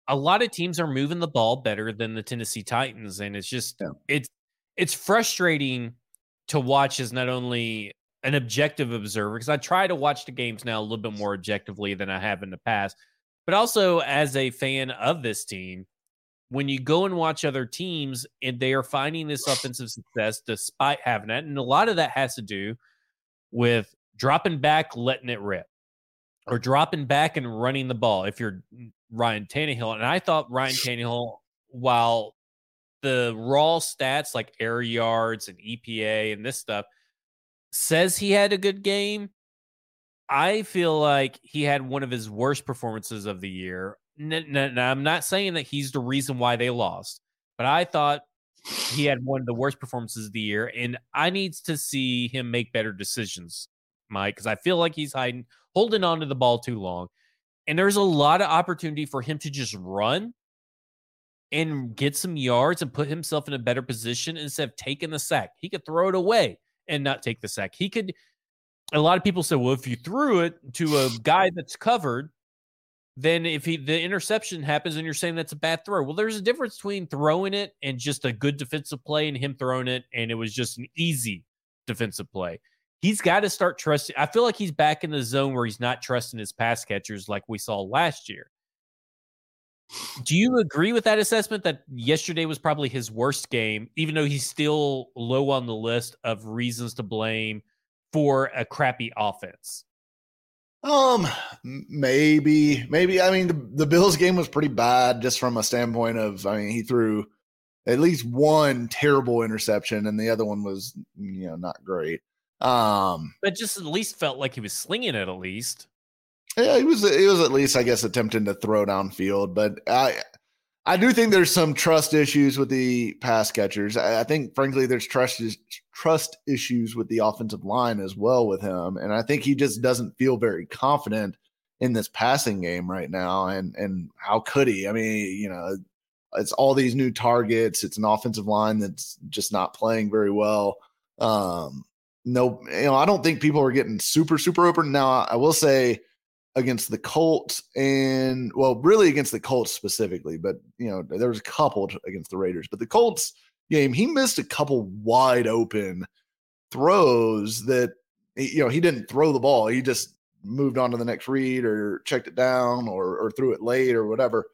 a lot of teams are moving the ball better than the Tennessee Titans, and it's just yeah. it's it's frustrating to watch as not only an objective observer because I try to watch the games now a little bit more objectively than I have in the past, but also as a fan of this team. When you go and watch other teams and they are finding this offensive success despite having that, and a lot of that has to do with dropping back, letting it rip, or dropping back and running the ball. If you're mm, Ryan Tannehill, and I thought Ryan Tannehill, while the raw stats like air yards and EPA and this stuff says he had a good game, I feel like he had one of his worst performances of the year. Now, I'm not saying that he's the reason why they lost, but I thought he had one of the worst performances of the year, and I needs to see him make better decisions, Mike, because I feel like he's hiding, holding on to the ball too long, and there's a lot of opportunity for him to just run and get some yards and put himself in a better position instead of taking the sack. He could throw it away and not take the sack. He could. A lot of people say, well, if you threw it to a guy that's covered, then if he the interception happens and you're saying that's a bad throw, well, there's a difference between throwing it and just a good defensive play and him throwing it and it was just an easy defensive play. He's got to start trusting. I feel like he's back in the zone where he's not trusting his pass catchers like we saw last year. Do you agree with that assessment that yesterday was probably his worst game, even though he's still low on the list of reasons to blame for a crappy offense? Um, maybe, maybe. I mean, the, the Bills game was pretty bad just from a standpoint of, I mean, he threw at least one terrible interception, and the other one was, you know, not great. Um, but just at least felt like he was slinging it. At least, yeah, he was. He was at least, I guess, attempting to throw downfield. But I, I do think there's some trust issues with the pass catchers. I, I think, frankly, there's trust trust issues with the offensive line as well with him, and I think he just doesn't feel very confident in this passing game right now. And and how could he? I mean, you know, it's all these new targets. It's an offensive line that's just not playing very well. Um, no, you know, I don't think people are getting super super open. Now, I will say against the Colts and well, really against the Colts specifically, but you know, there was a couple against the Raiders, but the Colts game, he missed a couple wide open throws that you know, he didn't throw the ball. He just moved on to the next read or checked it down or or threw it late or whatever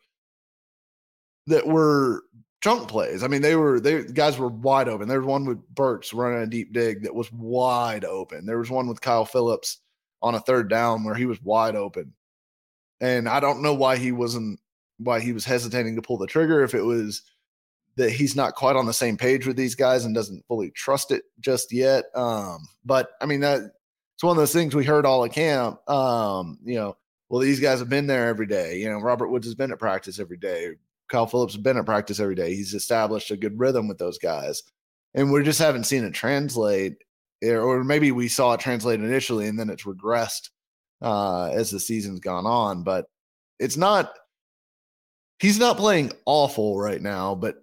that were chunk plays. I mean, they were they guys were wide open. There was one with Burks running a deep dig that was wide open. There was one with Kyle Philips on a third down where he was wide open. And I don't know why he wasn't why he was hesitating to pull the trigger if it was that he's not quite on the same page with these guys and doesn't fully trust it just yet. Um, but I mean that it's one of those things we heard all at camp. Um, you know, well, these guys have been there every day. You know, Robert Woods has been at practice every day. Kyle Philips has been at practice every day. He's established a good rhythm with those guys. And we just haven't seen it translate, or maybe we saw it translate initially and then it's regressed uh, as the season's gone on. But it's not, he's not playing awful right now, but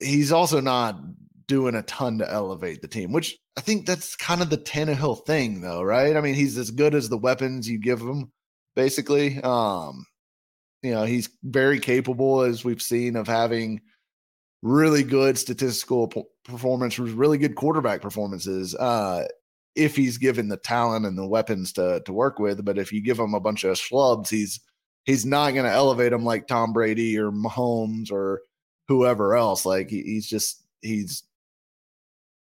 he's also not doing a ton to elevate the team, which I think that's kind of the Tannehill thing, though, right? I mean, he's as good as the weapons you give him, basically. Um, you know, he's very capable, as we've seen, of having really good statistical performance, was really good quarterback performances. Uh, if he's given the talent and the weapons to to work with, but if you give him a bunch of schlubs, he's he's not going to elevate him like Tom Brady or Mahomes or whoever else. Like he, he's just he's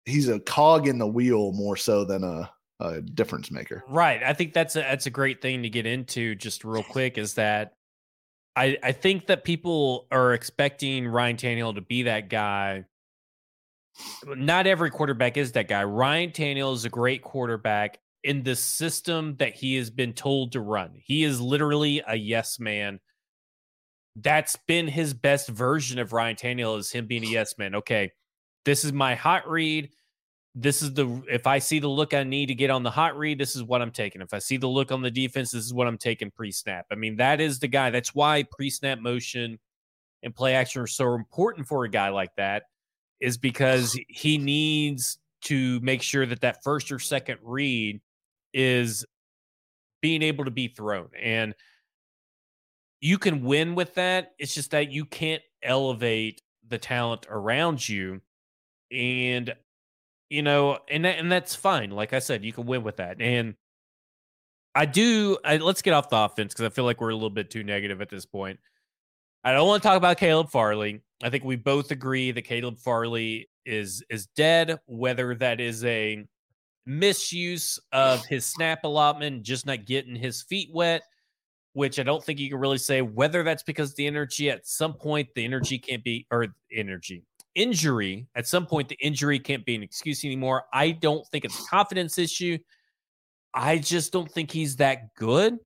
he's a cog in the wheel more so than a, a difference maker. Right. I think that's a that's a great thing to get into just real quick is that I, I think that people are expecting Ryan Tannehill to be that guy. Not every quarterback is that guy. Ryan Tannehill is a great quarterback in the system that he has been told to run. He is literally a yes man. That's been his best version of Ryan Tannehill is him being a yes man. Okay, this is my hot read this is the if I see the look I need to get on the hot read, this is what I'm taking. If I see the look on the defense, this is what I'm taking pre-snap. I mean, that is the guy. That's why pre-snap motion and play action are so important for a guy like that, is because he needs to make sure that that first or second read is being able to be thrown. And you can win with that. It's just that you can't elevate the talent around you. And you know, and that, and that's fine. Like I said, you can win with that. And I do. I, let's get off the offense because I feel like we're a little bit too negative at this point. I don't want to talk about Caleb Farley. I think we both agree that Caleb Farley is is dead. Whether that is a misuse of his snap allotment, just not getting his feet wet, which I don't think you can really say. Whether that's because the energy at some point the energy can't be or energy injury, at some point, the injury can't be an excuse anymore. I don't think it's a confidence issue. I just don't think he's that good.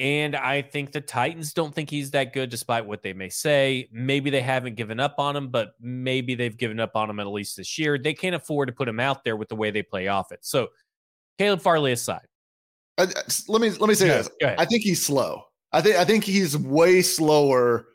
And I think the Titans don't think he's that good, despite what they may say. Maybe they haven't given up on him, but maybe they've given up on him at least this year. They can't afford to put him out there with the way they play offense. So, Caleb Farley aside, uh, let me let me say this. I think he's slow. I think I think he's way slower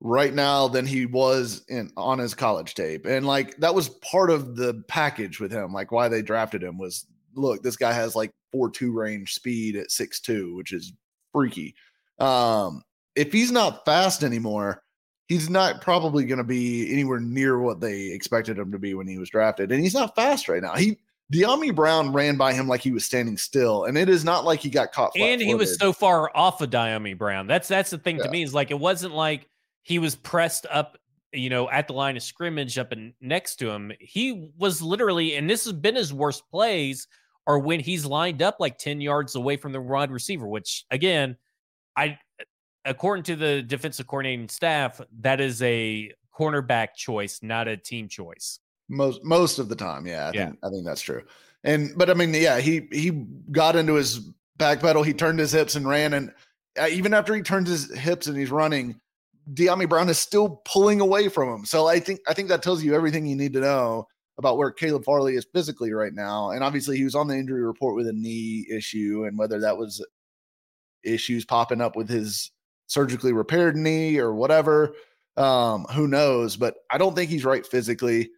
right now than he was in on his college tape. And like that was part of the package with him. Like why they drafted him was look, this guy has like 4-2 range speed at 6-2, which is freaky. Um, if he's not fast anymore, he's not probably going to be anywhere near what they expected him to be when he was drafted. And he's not fast right now. He Dyami Brown ran by him like he was standing still, and it is not like he got caught. And he was so far off of Dyami Brown. That's that's the thing yeah. to me is like it wasn't like he was pressed up you know, at the line of scrimmage up and next to him. He was literally, and this has been his worst plays, or when he's lined up like 10 yards away from the wide receiver, which again, I according to the defensive coordinating staff, that is a cornerback choice, not a team choice. Most most of the time, yeah. I yeah. think I think that's true. And but I mean, yeah, he he got into his back pedal, he turned his hips and ran, and uh, even after he turns his hips and he's running, Dyami Brown is still pulling away from him. So I think I think that tells you everything you need to know about where Caleb Farley is physically right now. And obviously he was on the injury report with a knee issue and whether that was issues popping up with his surgically repaired knee or whatever. Um, who knows? But I don't think he's right physically.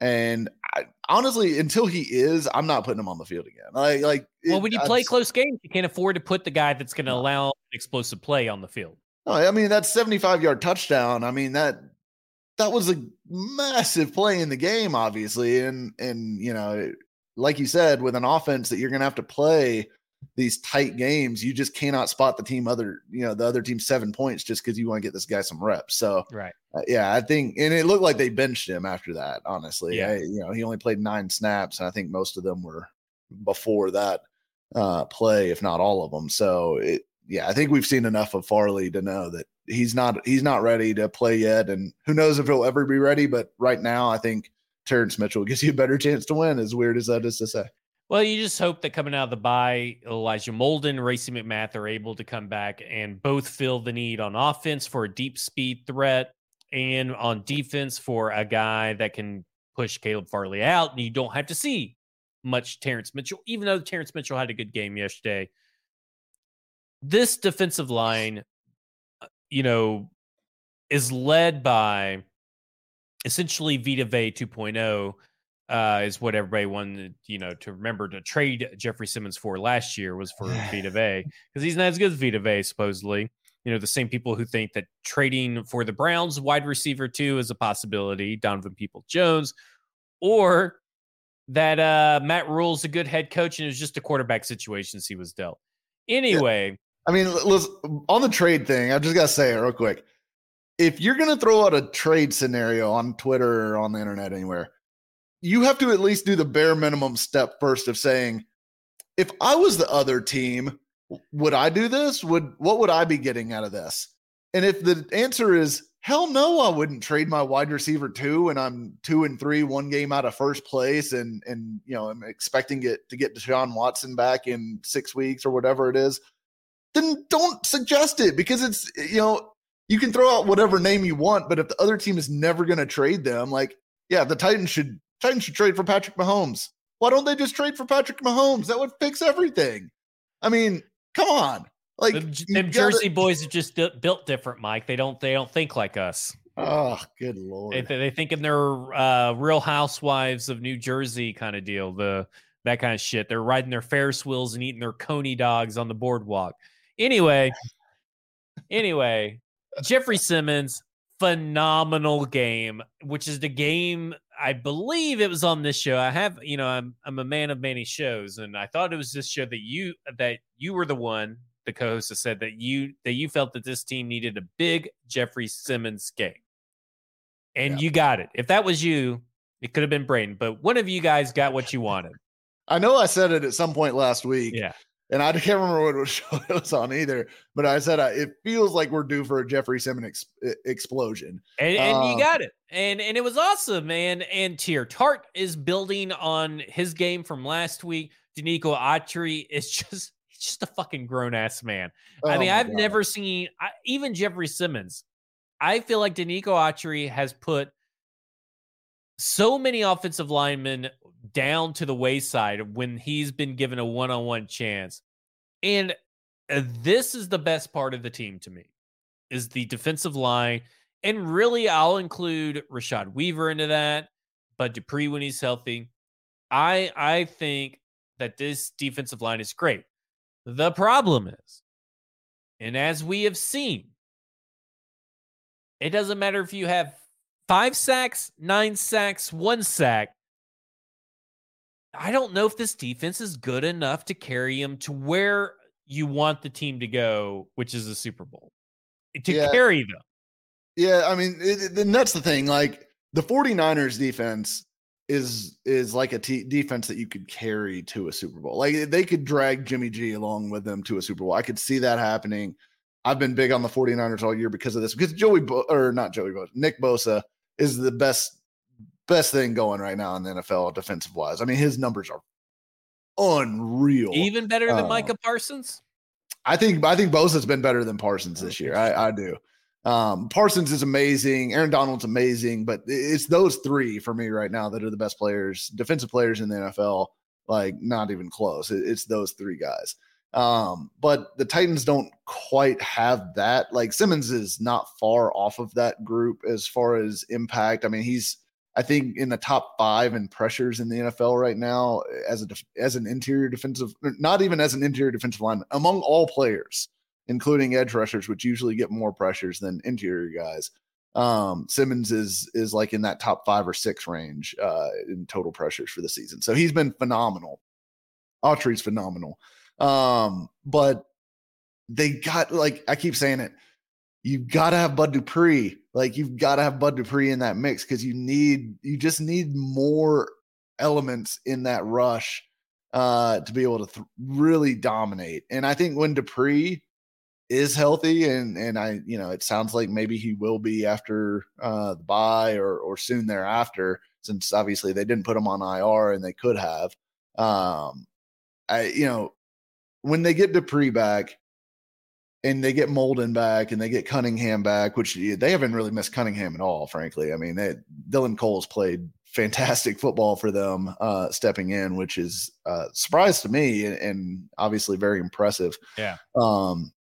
And I, honestly, until he is, I'm not putting him on the field again. Like, like well, when you play close games, you can't afford to put the guy that's going to allow explosive play on the field. No, I mean that 75 yard touchdown. I mean that that was a massive play in the game, obviously, and and you know, like you said, with an offense that you're going to have to play these tight games, you just cannot spot the team other, you know, the other team seven points just because you want to get this guy some reps. So, right. Uh, yeah, I think, and it looked like they benched him after that, honestly. Yeah. I, you know, he only played nine snaps, and I think most of them were before that uh, play, if not all of them. So, it, yeah, I think we've seen enough of Farley to know that he's not he's not ready to play yet, and who knows if he'll ever be ready. But right now, I think Terrence Mitchell gives you a better chance to win. As weird as that is to say. Well, you just hope that coming out of the bye, Elijah Molden, Racey McMath are able to come back and both fill the need on offense for a deep speed threat and on defense for a guy that can push Caleb Farley out. And you don't have to see much Terrence Mitchell, even though Terrence Mitchell had a good game yesterday. This defensive line, you know, is led by essentially Vita Vea 2.0 uh, is what everybody wanted, you know, to remember to trade Jeffrey Simmons for last year was for Vita Vea because he's not as good as Vita Vea, supposedly. You know, the same people who think that trading for the Browns wide receiver two is a possibility, Donovan Peoples-Jones, or that uh, Matt Rhule's a good head coach and it was just a quarterback situations he was dealt. Anyway. I mean, listen, on the trade thing, I just got to say it real quick. If you're to throw out a trade scenario on Twitter or on the internet anywhere, you have to at least do the bare minimum step first of saying, if I was the other team, would I do this? Would what would I be getting out of this? And if the answer is hell no, I wouldn't trade my wide receiver two, and I'm two and three, one game out of first place, and and you know I'm expecting it to get Deshaun Watson back in six weeks or whatever it is. Then don't suggest it because it's you know you can throw out whatever name you want, but if the other team is never going to trade them, like yeah, the Titans should Titans should trade for Patrick Mahomes. Why don't they just trade for Patrick Mahomes? That would fix everything. I mean, come on. Like them, them Jersey boys are just built different, Mike. They don't they don't think like us. Oh, good lord! They, they think in their uh, Real Housewives of New Jersey kind of deal. The that kind of shit. They're riding their Ferris wheels and eating their coney dogs on the boardwalk. Anyway, anyway, Jeffrey Simmons, phenomenal game, which is the game I believe it was on this show. I have, you know, I'm I'm a man of many shows, and I thought it was this show that you that you were the one, the co-host, that said that you that you felt that this team needed a big Jeffrey Simmons game, and yeah. you got it. If that was you, it could have been Braden, but one of you guys got what you wanted. I know I said it at some point last week. Yeah and I can't remember what show it was on either. But I said uh, it feels like we're due for a Jeffrey Simmons ex- explosion, and, and um, you got it, and and it was awesome, man. And Teair Tart is building on his game from last week. Denico Autry is just he's just a fucking grown ass man. Oh I mean, I've God. never seen I, even Jeffrey Simmons. I feel like Denico Autry has put so many offensive linemen down to the wayside when he's been given a one-on-one chance. And uh, this is the best part of the team to me is the defensive line. And really, I'll include Rashad Weaver into that, Bud Dupree when he's healthy. I I think that this defensive line is great. The problem is, and as we have seen, it doesn't matter if you have five sacks, nine sacks, one sack. I don't know if this defense is good enough to carry him to where you want the team to go, which is a Super Bowl, to yeah. carry them. Yeah, I mean, it, it, that's the thing. Like the 49ers defense is is like a t- defense that you could carry to a Super Bowl. Like they could drag Jimmy G along with them to a Super Bowl. I could see that happening. I've been big on the 49ers all year because of this. Because Joey Bo- or not Joey Bosa, Nick Bosa is the best best thing going right now in the NFL defensive wise. I mean, his numbers are unreal. Even better than uh, Micah Parsons. I think I think Bosa's been better than Parsons this year. I, I do. Um, Parsons is amazing. Aaron Donald's amazing, but it's those three for me right now that are the best players, defensive players in the NFL. Like not even close. it's those three guys. Um, but the Titans don't quite have that. Like Simmons is not far off of that group as far as impact. I mean, he's I think in the top five in pressures in the NFL right now as a as an interior defensive, not even as an interior defensive lineman among all players, including edge rushers, which usually get more pressures than interior guys. Um, Simmons is is like in that top five or six range uh, in total pressures for the season. So he's been phenomenal. Autry's phenomenal. Um, but they got like I keep saying it—you've gotta have Bud Dupree. Like you've got to have Bud Dupree in that mix because you need you just need more elements in that rush uh, to be able to th- really dominate. And I think when Dupree is healthy, and and I you know it sounds like maybe he will be after uh, the bye or or soon thereafter, since obviously they didn't put him on IR and they could have. Um, I you know when they get Dupree back, and they get Molden back and they get Cunningham back, which they haven't really missed Cunningham at all, frankly. I mean, they, Dylan Cole's played fantastic football for them uh, stepping in, which is a uh, surprise to me and, and, obviously very impressive. Yeah. Um,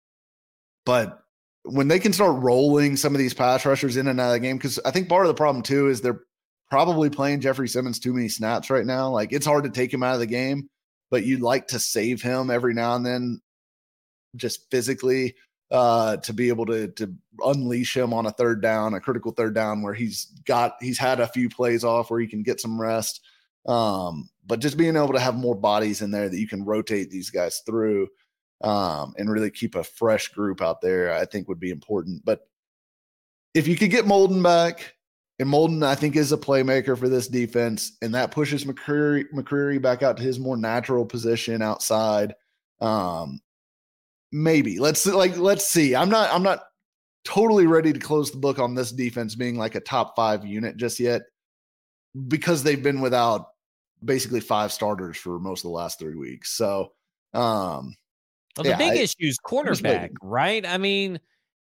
but when they can start rolling some of these pass rushers in and out of the game, because I think part of the problem too is they're probably playing Jeffrey Simmons too many snaps right now. Like it's hard to take him out of the game, but you'd like to save him every now and then just physically uh, to be able to to unleash him on a third down, a critical third down where he's got he's had a few plays off where he can get some rest. Um, but just being able to have more bodies in there that you can rotate these guys through um, and really keep a fresh group out there, I think would be important. But if you could get Molden back, and Molden, I think, is a playmaker for this defense, and that pushes McCreary, McCreary back out to his more natural position outside. Um, maybe let's like let's see. I'm not I'm not totally ready to close the book on this defense being like a top five unit just yet because they've been without basically five starters for most of the last three weeks. So um well, the yeah, big I, issue is cornerback, right? I mean,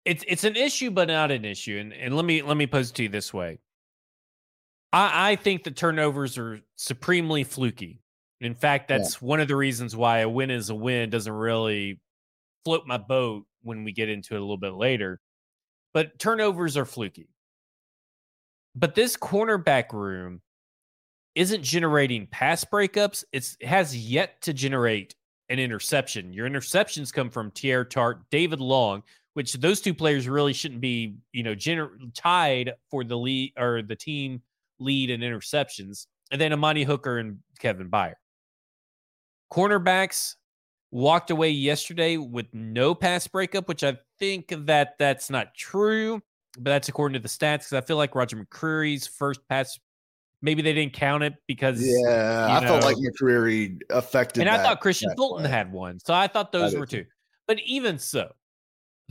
it's it's an issue, but not an issue. And and let me let me pose it to you this way. I, I think the turnovers are supremely fluky. In fact, that's yeah. one of the reasons why a win is a win doesn't really float my boat when we get into it a little bit later. But turnovers are fluky. But this cornerback room isn't generating pass breakups. It's, it has yet to generate an interception. Your interceptions come from Teair Tart, David Long, which those two players really shouldn't be, you know, gener- tied for the lead or the team lead in interceptions. And then Amani Hooker and Kevin Byard. Cornerbacks walked away yesterday with no pass breakup, which I think that that's not true, but that's according to the stats. Because I feel like Roger McCreary's first pass, maybe they didn't count it because yeah, I know, felt like McCreary affected, and I thought Kristian Fulton play. had one, so I thought those were two. But even so,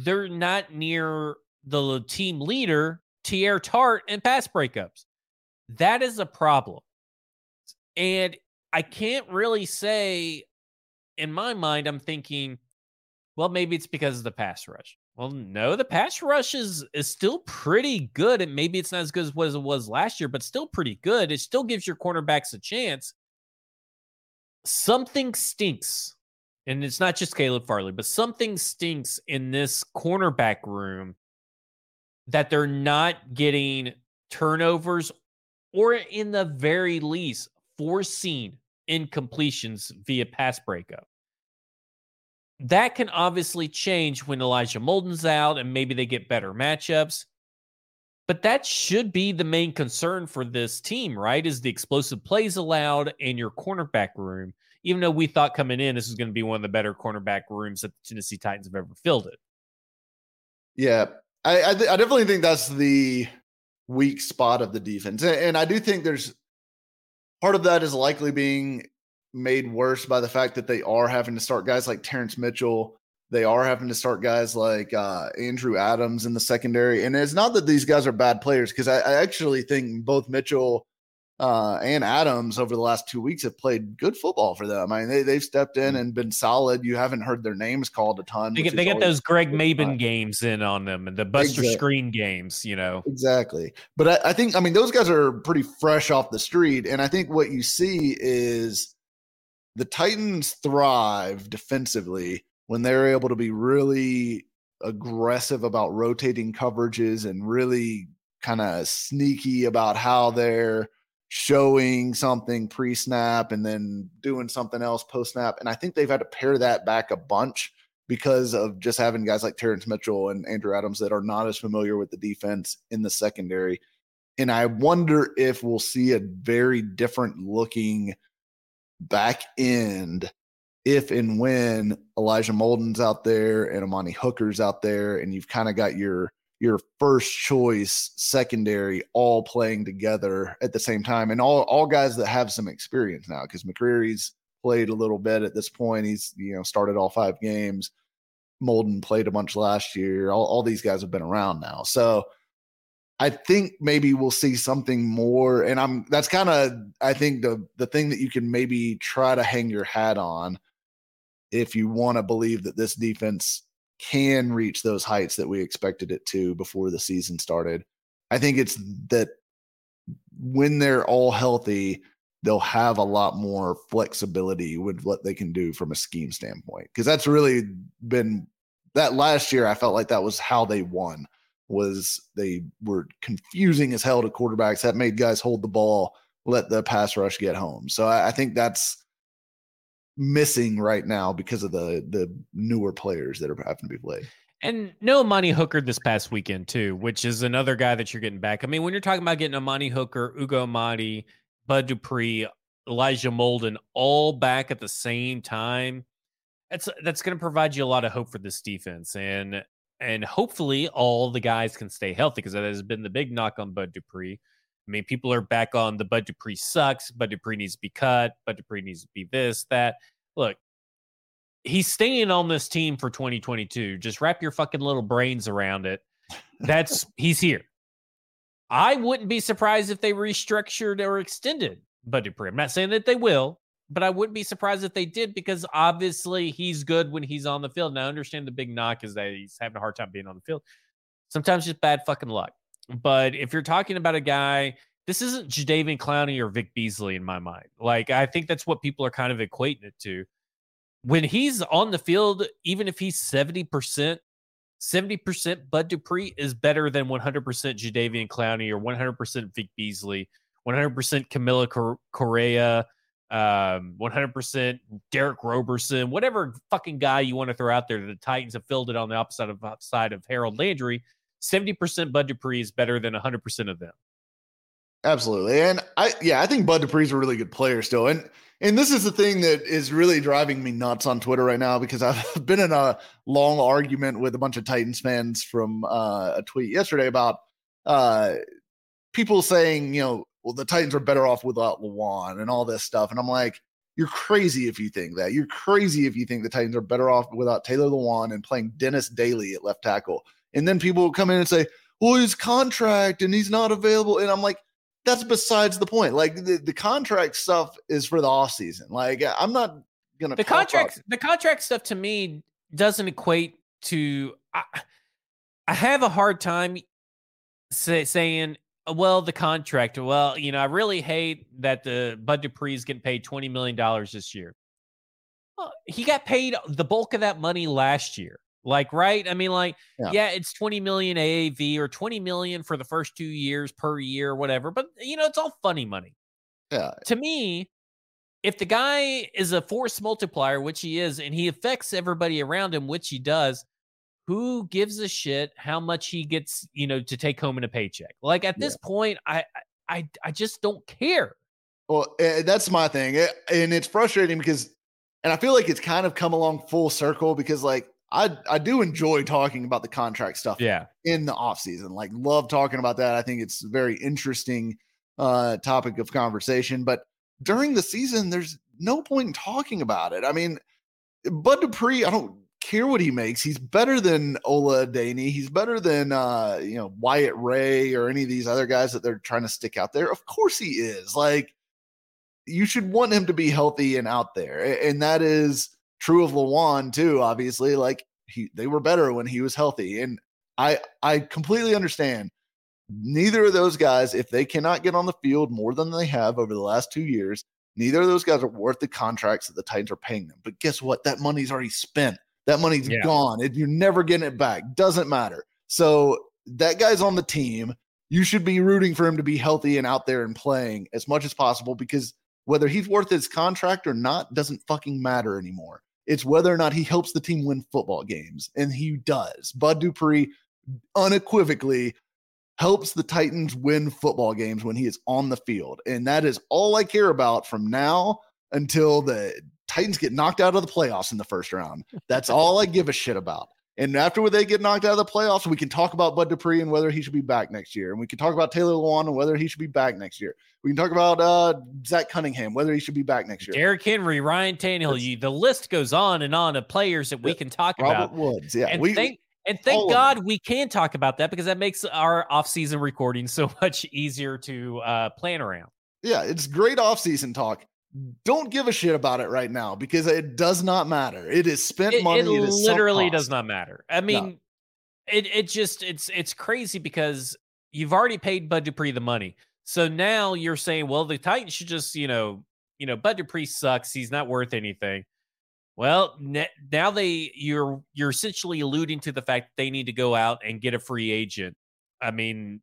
they're not near the team leader, Teair Tart, and pass breakups. That is a problem. And I can't really say in my mind, I'm thinking, well, maybe it's because of the pass rush. Well, no, the pass rush is is still pretty good, and maybe it's not as good as what it was last year, but still pretty good. It still gives your cornerbacks a chance. Something stinks, and it's not just Caleb Farley, but something stinks in this cornerback room that they're not getting turnovers, or in the very least, forcing incompletions via pass breakup. That can obviously change when Elijah Molden's out and maybe they get better matchups. But that should be the main concern for this team, right? Is the explosive plays allowed in your cornerback room, even though we thought coming in this is going to be one of the better cornerback rooms that the Tennessee Titans have ever filled it. Yeah, I, I, th- I definitely think that's the weak spot of the defense. And I do think there's part of that is likely being made worse by the fact that they are having to start guys like Terrence Mitchell. They are having to start guys like uh, Andrew Adams in the secondary. And it's not that these guys are bad players, because I, I, actually think both Mitchell uh, and Adams over the last two weeks have played good football for them. I mean, they, they've stepped in mm. and been solid. You haven't heard their names called a ton. They get, they get those Greg Mabin games in on them and the Buster exactly. Skrine games, you know. Exactly. But I, I think, I mean, those guys are pretty fresh off the street. And I think what you see is the Titans thrive defensively when they're able to be really aggressive about rotating coverages and really kind of sneaky about how they're showing something pre snap and then doing something else post snap. And I think they've had to pare that back a bunch because of just having guys like Terrence Mitchell and Andrew Adams that are not as familiar with the defense in the secondary. And I wonder if we'll see a very different looking back end if and when Elijah Molden's out there and Amani Hooker's out there, and you've kind of got your your first choice secondary all playing together at the same time, and all all guys that have some experience now because McCreary's played a little bit at this point. He's you know started all five games. Molden played a bunch last year. All, all these guys have been around now, so I think maybe we'll see something more. And I'm that's kind of I think the the thing that you can maybe try to hang your hat on if you want to believe that this defense can reach those heights that we expected it to before the season started. I think it's that when they're all healthy, they'll have a lot more flexibility with what they can do from a scheme standpoint. Because that's really been that last year. I felt like that was how they won. Was they were confusing as hell to quarterbacks that made guys hold the ball, let the pass rush get home. So I, I think that's missing right now because of the the newer players that are having to be played. And no Amani Hooker this past weekend too, which is another guy that you're getting back. I mean, when you're talking about getting a Amani Hooker, Ugo Amadi, Bud Dupree, Elijah Molden, all back at the same time, that's that's going to provide you a lot of hope for this defense, and and hopefully all the guys can stay healthy because that has been the big knock on Bud Dupree. I mean, people are back on the Bud Dupree sucks. Bud Dupree needs to be cut. Bud Dupree needs to be this, that. Look, he's staying on this team for 2022. Just wrap your fucking little brains around it. That's he's here. I wouldn't be surprised if they restructured or extended Bud Dupree. I'm not saying that they will, but I wouldn't be surprised if they did because obviously he's good when he's on the field. And I understand the big knock is that he's having a hard time being on the field. Sometimes just bad fucking luck. But if you're talking about a guy, this isn't Jadeveon Clowney or Vic Beasley in my mind. Like I think that's what people are kind of equating it to. When he's on the field, even if he's 70%, 70% Bud Dupree is better than 100% Jadeveon Clowney or 100% Vic Beasley, 100% Kamalei Correa, um, 100% Derick Roberson, whatever fucking guy you want to throw out there. The Titans have filled it on the opposite of, side of Harold Landry. 70% Bud Dupree is better than 100% of them. Absolutely. And I yeah, I think Bud Dupree's a really good player still. And and this is the thing that is really driving me nuts on Twitter right now because I've been in a long argument with a bunch of Titans fans from uh, a tweet yesterday about uh, people saying, you know, well, the Titans are better off without Lewan and all this stuff. And I'm like, you're crazy if you think that. You're crazy if you think the Titans are better off without Taylor Lewan and playing Dennis Daly at left tackle. And then people will come in and say, well, his contract and he's not available. And I'm like, that's besides the point. Like the, the contract stuff is for the off season. Like I'm not gonna the contract the contract stuff to me doesn't equate to I, I have a hard time say, saying uh, well the contract well you know I really hate that the Bud Dupree is getting paid 20 million dollars this year. Well, he got paid the bulk of that money last year. Like, right? I mean, like, yeah. yeah. it's 20 million AAV or 20 million for the first two years per year, whatever. But, you know, it's all funny money. Yeah. To me, if the guy is a force multiplier, which he is, and he affects everybody around him, which he does, who gives a shit how much he gets, you know, to take home in a paycheck? Like at this point, I, I, I just don't care. Well, eh, that's my thing, eh, and it's frustrating because, and I feel like it's kind of come along full circle because, like, I I do enjoy talking about the contract stuff. Yeah. In the off season, like love talking about that. I think it's a very interesting uh, topic of conversation. But during the season, there's no point in talking about it. I mean, Bud Dupree, I don't care what he makes. He's better than Ola Adeniyi. He's better than uh, you know Wyatt Ray or any of these other guys that they're trying to stick out there. Of course he is. Like you should want him to be healthy and out there, and that is True of Lewan too, obviously. Like he they were better when he was healthy. And I I completely understand. Neither of those guys, if they cannot get on the field more than they have over the last two years, neither of those guys are worth the contracts that the Titans are paying them. But guess what? That money's already spent. That money's yeah. gone. It, you're never getting it back. Doesn't matter. So that guy's on the team. You should be rooting for him to be healthy and out there and playing as much as possible because whether he's worth his contract or not doesn't fucking matter anymore. It's whether or not he helps the team win football games. And he does. Bud Dupree unequivocally helps the Titans win football games when he is on the field. And that is all I care about from now until the Titans get knocked out of the playoffs in the first round. That's all I give a shit about. And after they get knocked out of the playoffs, we can talk about Bud Dupree and whether he should be back next year. And we can talk about Taylor Lewan and whether he should be back next year. We can talk about uh, Zach Cunningham, whether he should be back next year. Derrick Henry, Ryan Tannehill. You, the list goes on and on of players that we can talk Robert about. Woods, yeah. And we, thank, and thank God we can talk about that because that makes our off-season recording so much easier to uh, plan around. Yeah, it's great off-season talk don't give a shit about it right now because it does not matter. It is spent it, money. It, it literally does not matter. I mean, no. it it just it's it's crazy because you've already paid Bud Dupree the money. So now you're saying, well, the Titans should just, you know, you know, Bud Dupree sucks. He's not worth anything. Well, now they you're you're essentially alluding to the fact they need to go out and get a free agent. I mean,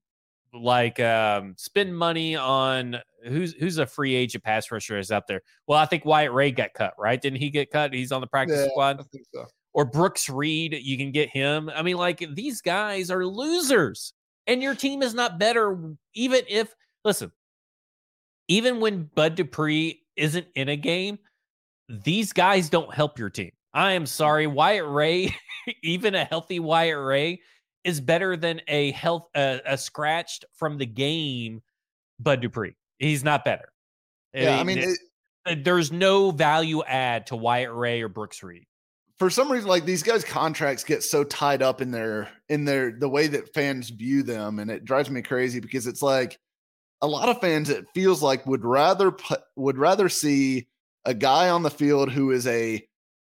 like um, spend money on who's who's a free agent pass rusher is out there. Well, I think Wyatt Ray got cut, right? Didn't he get cut? He's on the practice yeah, squad. I think so. Or Brooks Reed, you can get him. I mean, like these guys are losers, and your team is not better. Even if listen, even when Bud Dupree isn't in a game, these guys don't help your team. I am sorry, Wyatt Ray, even a healthy Wyatt Ray is better than a health uh, a scratched from the game Bud Dupree. He's not better. Yeah, I mean, it, it, there's no value add to Wyatt Ray or Brooks Reed. For some reason, like these guys' contracts get so tied up in their in their the way that fans view them, and it drives me crazy because it's like a lot of fans. It feels like would rather put, would rather see a guy on the field who is a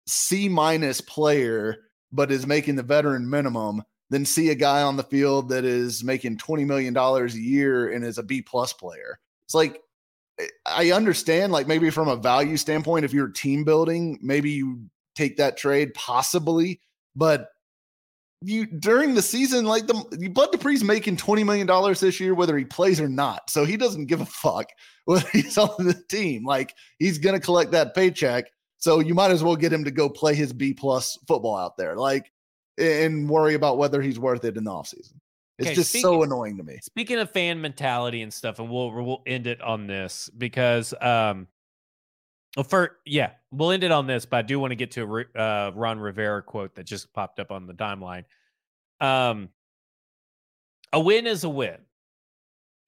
C minus player but is making the veteran minimum than see a guy on the field that is making $20 million a year and is a B plus player. It's like, eh, I understand, like maybe from a value standpoint, if you're team building, maybe you take that trade possibly, but you during the season, like the Bud Dupree's making $20 million this year, whether he plays or not. So he doesn't give a fuck whether he's on the team. Like he's gonna collect that paycheck. So you might as well get him to go play his B plus football out there. Like and worry about whether he's worth it in the offseason. It's okay, just speaking, so annoying to me. Speaking of fan mentality and stuff, and we'll we'll end it on this because um well, for yeah, we'll end it on this, but I do want to get to a uh, Ron Rivera quote that just popped up on the timeline. Um, a win is a win,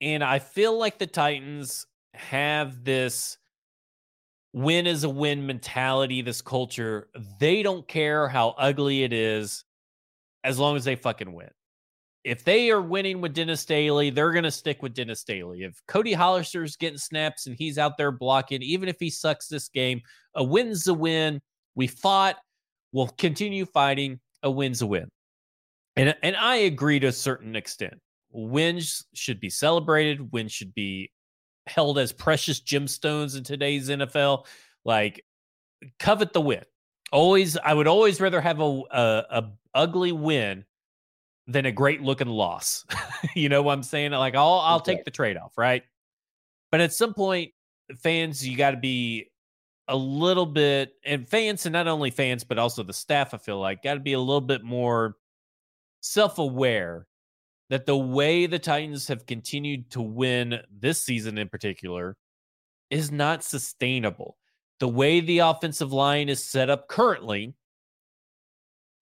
and I feel like the Titans have this win is a win mentality, this culture. They don't care how ugly it is as long as they fucking win. If they are winning with Dennis Daly, they're going to stick with Dennis Daly. If Cody Hollister's getting snaps and he's out there blocking, even if he sucks this game, a win's a win. We fought. We'll continue fighting. A win's a win. And, and I agree to a certain extent. Wins should be celebrated. Wins should be held as precious gemstones in today's NFL. Like, covet the win. Always, I would always rather have a, a, a ugly win than a great looking loss. you know what I'm saying? Like I'll I'll okay. take the trade off, right? But at some point, fans, you got to be a little bit, and fans, and not only fans, but also the staff. I feel like got to be a little bit more self aware that the way the Titans have continued to win this season in particular is not sustainable. The way the offensive line is set up currently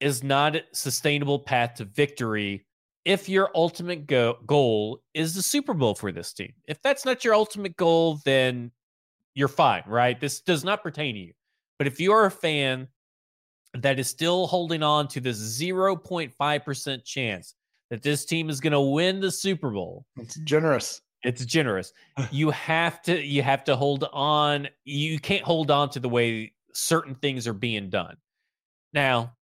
is not a sustainable path to victory if your ultimate go- goal is the Super Bowl for this team. If that's not your ultimate goal, then you're fine, right? This does not pertain to you. But if you're a fan that is still holding on to this 0.5% chance that this team is going to win the Super Bowl, it's generous. It's generous. you have to you have to hold on. You can't hold on to the way certain things are being done. Now,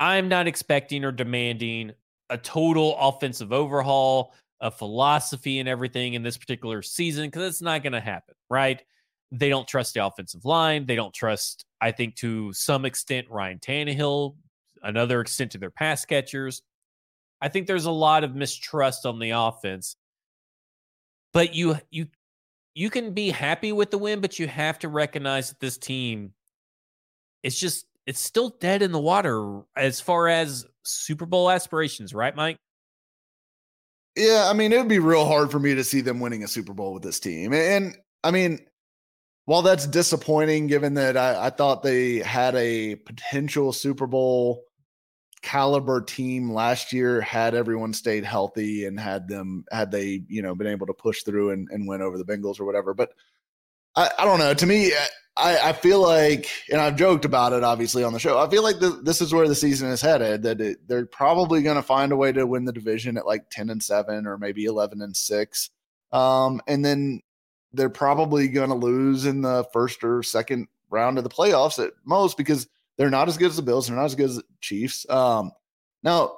I'm not expecting or demanding a total offensive overhaul, a philosophy and everything in this particular season because it's not going to happen, right? They don't trust the offensive line. They don't trust, I think, to some extent, Ryan Tannehill, another extent to their pass catchers. I think there's a lot of mistrust on the offense. But you you you can be happy with the win, but you have to recognize that this team it's just it's still dead in the water as far as Super Bowl aspirations, right, Mike? Yeah, I mean, it would be real hard for me to see them winning a Super Bowl with this team. And I mean, while that's disappointing, given that I, I thought they had a potential Super Bowl caliber team last year had everyone stayed healthy and had them had they you know been able to push through and, and win over the Bengals or whatever. But I, I don't know. To me, eh, I, I feel like, and I've joked about it obviously on the show. I feel like the, this is where the season is headed. That it, they're probably going to find a way to win the division at like ten and seven or maybe eleven and six, um, and then they're probably going to lose in the first or second round of the playoffs at most because they're not as good as the Bills. They're not as good as the Chiefs. Um, now,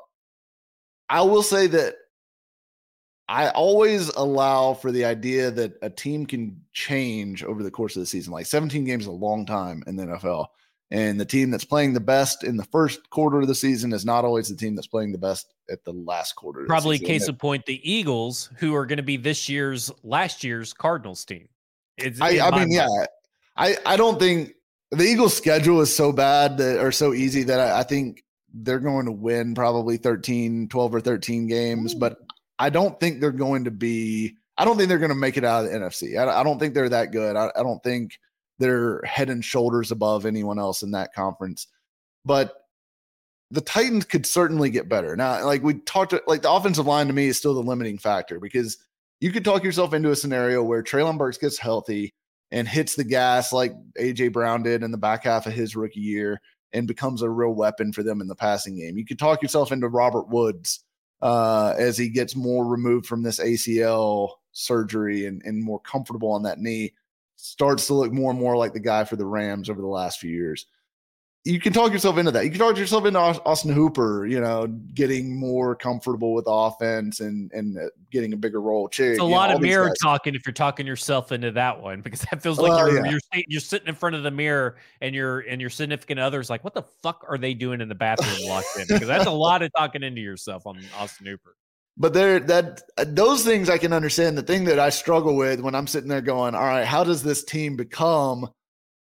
I will say that I always allow for the idea that a team can change over the course of the season. Like 17 games is a long time in the NFL. And the team that's playing the best in the first quarter of the season is not always the team that's playing the best at the last quarter. Probably case of point, the Eagles, who are going to be this year's last year's Cardinals team. It's, I, I mean, mind. yeah, I, I don't think the Eagles' schedule is so bad that or so easy that I, I, think they're going to win probably 13, 12 or 13 games, but I don't think they're going to be, I don't think they're going to make it out of the NFC. I, I don't think they're that good. I, I don't think they're head and shoulders above anyone else in that conference. But the Titans could certainly get better. Now, like we talked, like the offensive line to me is still the limiting factor because you could talk yourself into a scenario where Treylon Burks gets healthy and hits the gas like AJ Brown did in the back half of his rookie year and becomes a real weapon for them in the passing game. You could talk yourself into Robert Woods uh, as he gets more removed from this ACL surgery and, and more comfortable on that knee, starts to look more and more like the guy for the Rams over the last few years you can talk yourself into that. You can talk yourself into Austin Hooper, you know, getting more comfortable with offense and and uh, getting a bigger role. It's a lot know, of mirror talking if you're talking yourself into that one because that feels like well, you're, yeah. you're you're sitting in front of the mirror and your and your significant others like, what the fuck are they doing in the bathroom locked in? Because that's a lot of talking into yourself on Austin Hooper. But there, that those things I can understand. The thing that I struggle with when I'm sitting there going, all right, how does this team become?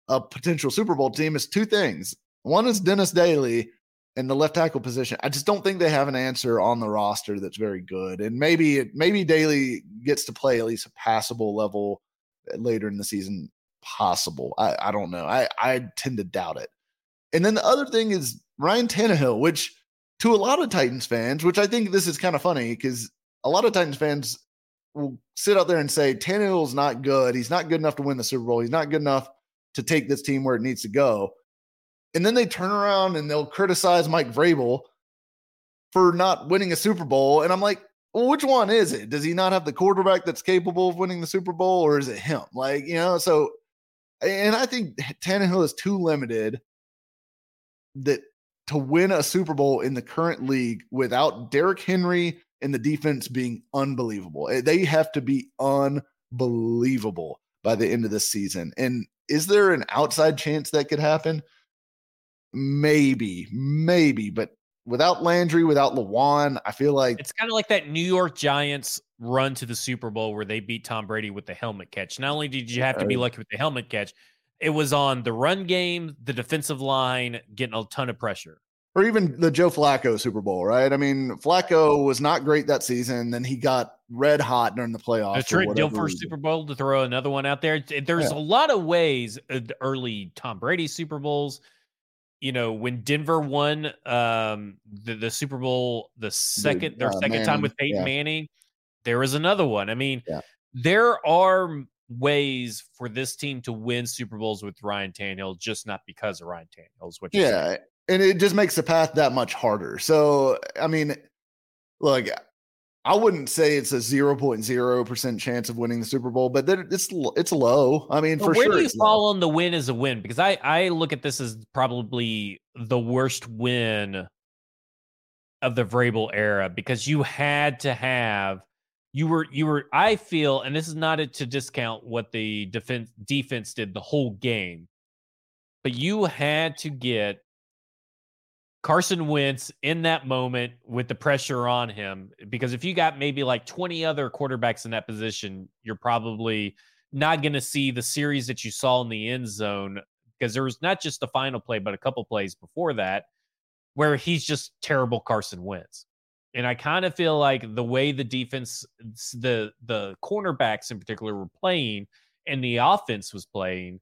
A potential Super Bowl team is two things. One is Dennis Daly in the left tackle position. I just don't think they have an answer on the roster that's very good. And maybe it, maybe Daly gets to play at least a passable level later in the season. Possible. I, I don't know. I, I tend to doubt it. And then the other thing is Ryan Tannehill, which to a lot of Titans fans, which I think this is kind of funny because a lot of Titans fans will sit out there and say Tannehill's not good. He's not good enough to win the Super Bowl. He's not good enough to take this team where it needs to go. And then they turn around and they'll criticize Mike Vrabel for not winning a Super Bowl. And I'm like, well, which one is it? Does he not have the quarterback that's capable of winning the Super Bowl, or is it him? Like, you know, so and I think Tannehill is too limited that to win a Super Bowl in the current league without Derrick Henry and the defense being unbelievable. Eh, they have to be unbelievable by the end of the season. And is there an outside chance that could happen? Maybe, maybe, but without Landry, without Lewan, I feel like it's kind of like that New York Giants run to the Super Bowl where they beat Tom Brady with the helmet catch. Not only did you have to be lucky with the helmet catch, it was on the run game, the defensive line getting a ton of pressure. Or even the Joe Flacco Super Bowl, right? I mean, Flacco was not great that season. Then he got red hot during the playoffs. The Trent Dilfer Super Bowl to throw another one out there. There's yeah. a lot of ways. Uh, the early Tom Brady Super Bowls you know, when Denver won um, the, the Super Bowl, the second, their uh, second Manning, time with Peyton yeah. Manning, there was another one. I mean, yeah. there are ways for this team to win Super Bowls with Ryan Tannehill, just not because of Ryan Tannehill. Is what yeah, saying. And it just makes the path that much harder. So, I mean, look, I wouldn't say it's a 0.0% chance of winning the Super Bowl, but it's it's low. I mean, for where sure. Where do you fall low. on the win as a win? Because I I look at this as probably the worst win of the Vrabel era because you had to have you were you were I feel and this is not to discount what the defense defense did the whole game, but you had to get Carson Wentz in that moment with the pressure on him. Because if you got maybe like 20 other quarterbacks in that position, you're probably not going to see the series that you saw in the end zone. Because there was not just the final play, but a couple plays before that where he's just terrible Carson Wentz. And I kind of feel like the way the defense, the the cornerbacks in particular were playing, and the offense was playing,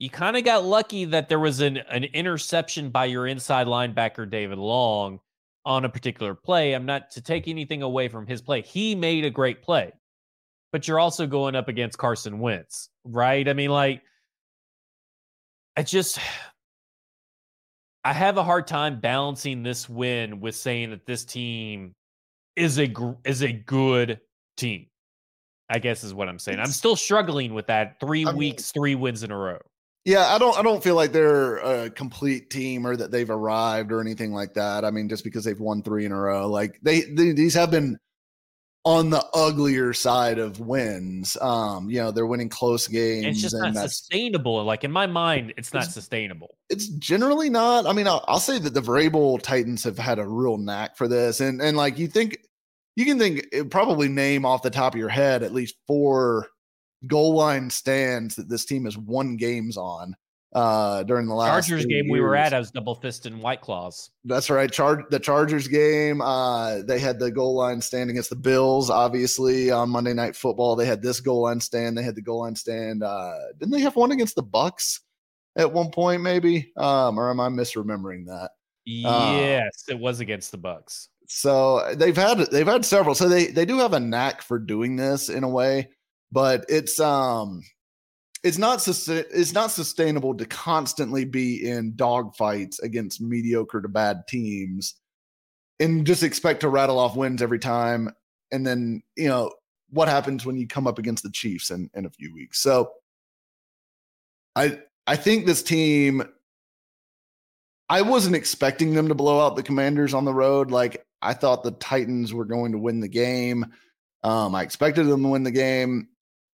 you kind of got lucky that there was an, an interception by your inside linebacker, David Long, on a particular play. I'm not to take anything away from his play. He made a great play, but you're also going up against Carson Wentz, right? I mean, like, I just, I have a hard time balancing this win with saying that this team is a is a good team. I guess is what I'm saying. I'm still struggling with that. Three I weeks, mean, three wins in a row. Yeah, I don't I don't feel like they're a complete team or that they've arrived or anything like that. I mean, just because they've won 3 in a row, like they, they these have been on the uglier side of wins. Um, you know, they're winning close games. It's just not sustainable. Like in my mind, it's not sustainable. It's generally not. I mean, I'll, I'll, say that the Vrabel Titans have had a real knack for this, and and like you think you can think eh, probably name off the top of your head at least four goal line stands that this team has won games on uh during the last Chargers game years. we were at. I was double fisted and White Claws. That's right. Charge the Chargers game. Uh they had the goal line stand against the Bills, obviously, on Monday night football. They had this goal line stand. They had the goal line stand. Uh didn't they have one against the Bucs at one point, maybe? Um, or am I misremembering that? Uh, yes, uh, it was against the Bucs. So they've had they've had several. So they they do have a knack for doing this in a way but it's um it's not it's not sustainable to constantly be in dogfights against mediocre to bad teams and just expect to rattle off wins every time and then you know what happens when you come up against the chiefs in, in a few weeks. So i i think this team i wasn't expecting them to blow out the commanders on the road like i thought the titans were going to win the game. Um, i expected them to win the game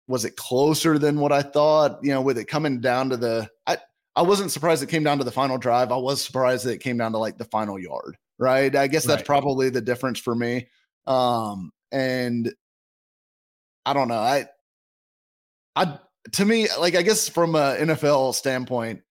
was it closer than what I thought? You know, with it coming down to the I I wasn't surprised it came down to the final drive. I was surprised that it came down to like the final yard, right? I guess that's right. probably the difference for me. Um and I don't know. I I to me like I guess from a NFL standpoint,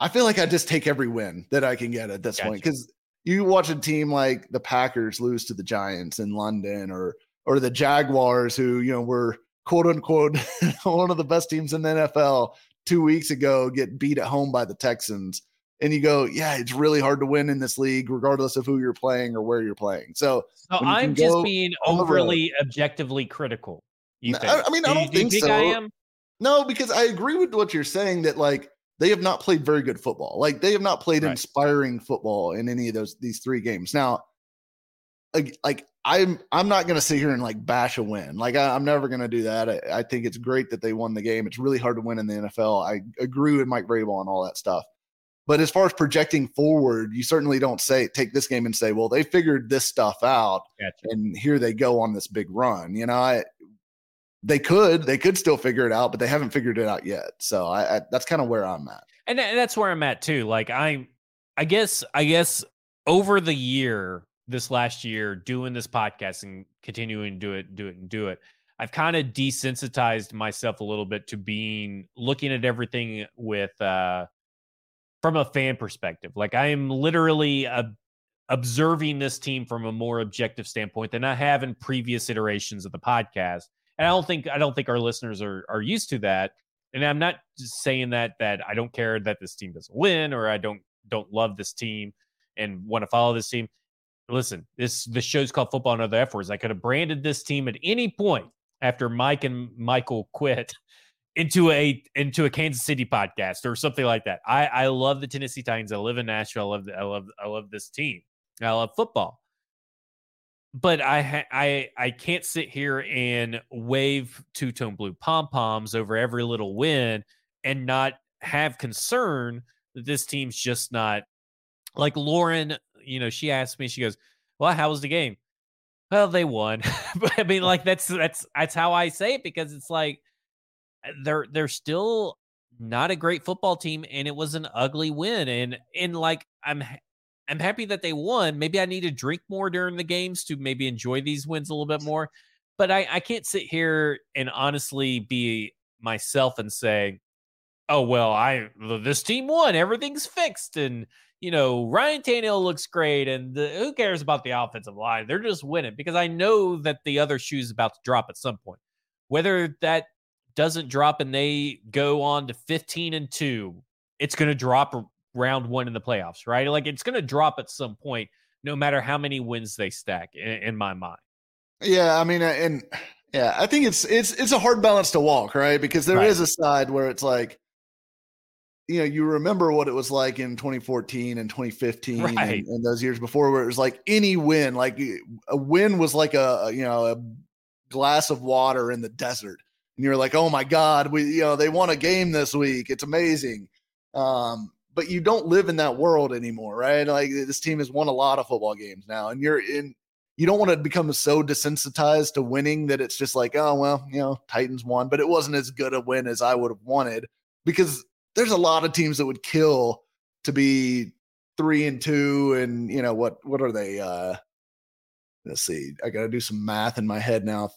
I feel like I just take every win that I can get at this gotcha. point cuz you watch a team like the Packers lose to the Giants in London or or the Jaguars who, you know, were quote unquote one of the best teams in the NFL two weeks ago get beat at home by the Texans. And you go, yeah, it's really hard to win in this league, regardless of who you're playing or where you're playing. So, so I'm just being overly objectively critical. You think? I, I mean, I don't think, think, so. I am? No, because I agree with what you're saying that like they have not played very good football. Like they have not played right. inspiring football in any of those these three games. Now, like, like I'm I'm not gonna sit here and like bash a win. Like I, am never gonna do that. I, I, think it's great that they won the game. It's really hard to win in the NFL. I agree with Mike Vrabel and all that stuff. But as far as projecting forward, you certainly don't say take this game and say, well, they figured this stuff out, gotcha. and here they go on this big run. You know, I they could they could still figure it out, but they haven't figured it out yet. So I, I that's kind of where I'm at, and that's where I'm at too. Like I, I guess I guess over the year this last year doing this podcast and continuing to do it, do it, and do it, I've kind of desensitized myself a little bit to being looking at everything with uh from a fan perspective. Like I am literally uh, observing this team from a more objective standpoint than I have in previous iterations of the podcast. And I don't think I don't think our listeners are are used to that. And I'm not saying that that I don't care that this team doesn't win or I don't don't love this team and want to follow this team listen, this the show's called Football and Other F Words. I could have branded this team at any point after Mike and Michael quit into a into a Kansas City podcast or something like that. I I love the Tennessee Titans. I live in Nashville. I love I love I love this team. I love football. But I I I can't sit here and wave two tone blue pom poms over every little win and not have concern that this team's just not like Lauren you know, she asked me, she goes, Well, how was the game? Well, they won. but I mean, like that's that's that's how I say it because it's like uh, they're they're still not a great football team and it was an ugly win. And and like I'm I'm happy that they won. Maybe I need to drink more during the games to maybe enjoy these wins a little bit more. But I, I can't sit here and honestly be myself and say, oh well, I this team won, everything's fixed, and you know, Ryan Tannehill looks great, and the, who cares about the offensive line? They're just winning because I know that the other shoe is about to drop at some point. Whether that doesn't drop and they go on to 15 and 2, it's going to drop round 1 in the playoffs, right? Like it's going to drop at some point no matter how many wins they stack in, in my mind. Yeah, I mean uh, and yeah, I think it's it's it's a hard balance to walk, right? Because there right. is a side where it's like you know, you remember what it was like in 2014 and 2015 right. and, and, those years before where it was like any win, like a win was like a, you know, a glass of water in the desert. And you're like, oh my God, we, you know, they won a game this week. It's amazing. Um, but you don't live in that world anymore, right? Like this team has won a lot of football games now, and you're in. You don't want to become so desensitized to winning that it's just like, oh well, you know, Titans won, but it wasn't as good a win as I would have wanted because there's a lot of teams that would kill to be three and two, and you know what? What are they? uh Let's see. I got to do some math in my head now.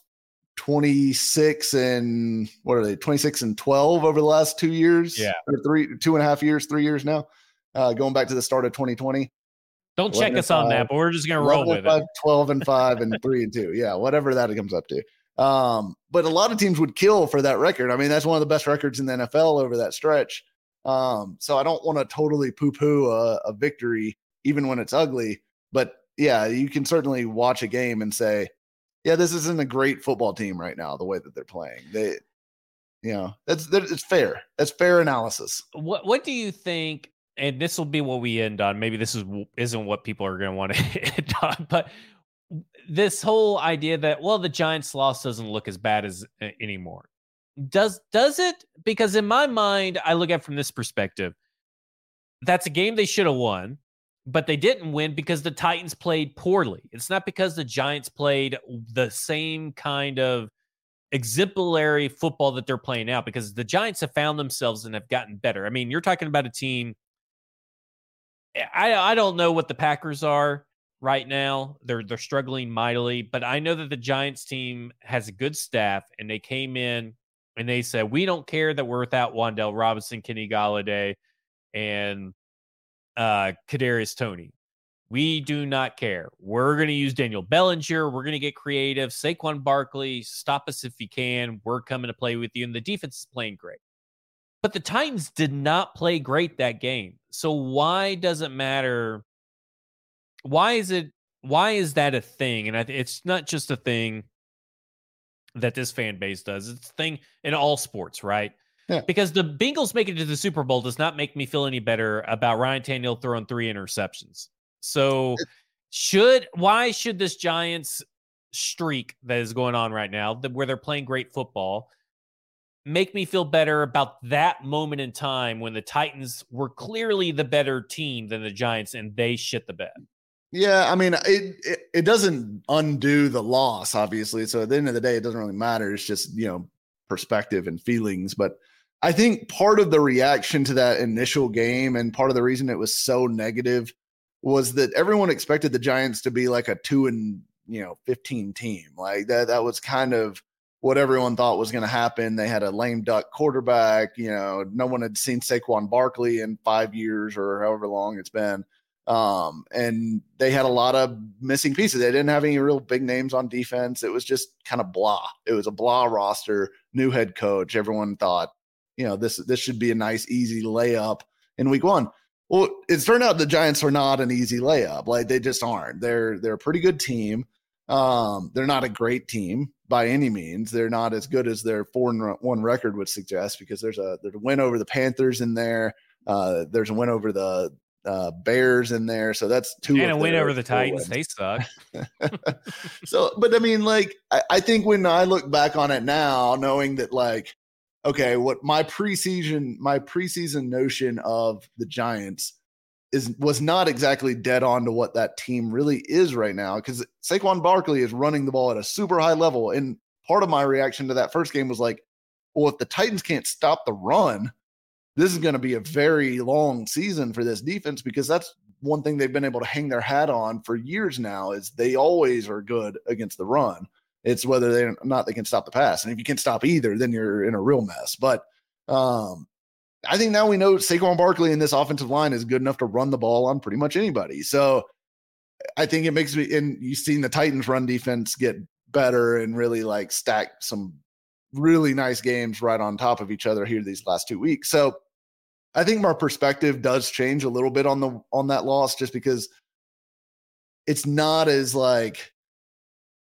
26 and what are they 26 and 12 over the last two years yeah or three two and a half years three years now uh going back to the start of 2020 don't check us five, on that but we're just gonna roll with five, it 12 and 5 and 3 and 2 yeah whatever that comes up to um but a lot of teams would kill for that record i mean that's one of the best records in the nfl over that stretch um so i don't want to totally poo-poo a, a victory even when it's ugly but yeah you can certainly watch a game and say yeah, this isn't a great football team right now. The way that they're playing, they, you know, that's it's fair. That's fair analysis. What What do you think? And this will be what we end on. Maybe this is isn't what people are going to want to end on, but this whole idea that well, the Giants' loss doesn't look as bad as uh, anymore. Does does it? Because in my mind, I look at from this perspective. That's a game they should have won but they didn't win because the Titans played poorly. It's not because the Giants played the same kind of exemplary football that they're playing now because the Giants have found themselves and have gotten better. I mean, you're talking about a team I I don't know what the Packers are right now. They're they're struggling mightily, but I know that the Giants team has a good staff and they came in and they said, "We don't care that we're without Wan'Dale Robinson, Kenny Golladay, and uh, Kadarius Toney. We do not care. We're going to use Daniel Bellinger. We're going to get creative. Saquon Barkley, stop us if you can. We're coming to play with you. And the defense is playing great. But the Titans did not play great that game. So why does it matter? Why is it? Why is that a thing? And it's not just a thing that this fan base does. It's a thing in all sports, right? Yeah. Because the Bengals making it to the Super Bowl does not make me feel any better about Ryan Tannehill throwing three interceptions. So, should why should this Giants streak that is going on right now, where they're playing great football, make me feel better about that moment in time when the Titans were clearly the better team than the Giants and they shit the bed? Yeah, I mean, it, it, it doesn't undo the loss, obviously. So at the end of the day, it doesn't really matter. It's just you know perspective and feelings, but I think part of the reaction to that initial game and part of the reason it was so negative was that everyone expected the Giants to be like a two and you know 15 team. Like that that was kind of what everyone thought was going to happen. They had a lame duck quarterback. You know, no one had seen Saquon Barkley in five years or however long it's been. Um, and they had a lot of missing pieces. They didn't have any real big names on defense. It was just kind of blah. It was a blah roster, new head coach. Everyone thought you know this this should be a nice easy layup in week one. Well, it's turned out the Giants are not an easy layup. Like they just aren't. They're they're a pretty good team. Um, they're not a great team by any means. They're not as good as their four and one record would suggest because there's a there's a win over the Panthers in there. Uh, there's a win over the uh, Bears in there, so that's two. And a win over the Titans. Wins. They suck. so, but I mean, like, I, I think when I look back on it now, knowing that like okay, what my preseason my preseason notion of the Giants is was not exactly dead on to what that team really is right now because Saquon Barkley is running the ball at a super high level. And part of my reaction to that first game was like, well, if the Titans can't stop the run, this is going to be a very long season for this defense because that's one thing they've been able to hang their hat on for years now is they always are good against the run. It's whether they not they can stop the pass. And if you can't stop either, then you're in a real mess. But um, I think now we know Saquon Barkley in this offensive line is good enough to run the ball on pretty much anybody. So I think it makes me and you've seen the Titans run defense get better and really like stack some really nice games right on top of each other here these last two weeks. So I think my perspective does change a little bit on the on that loss just because it's not as like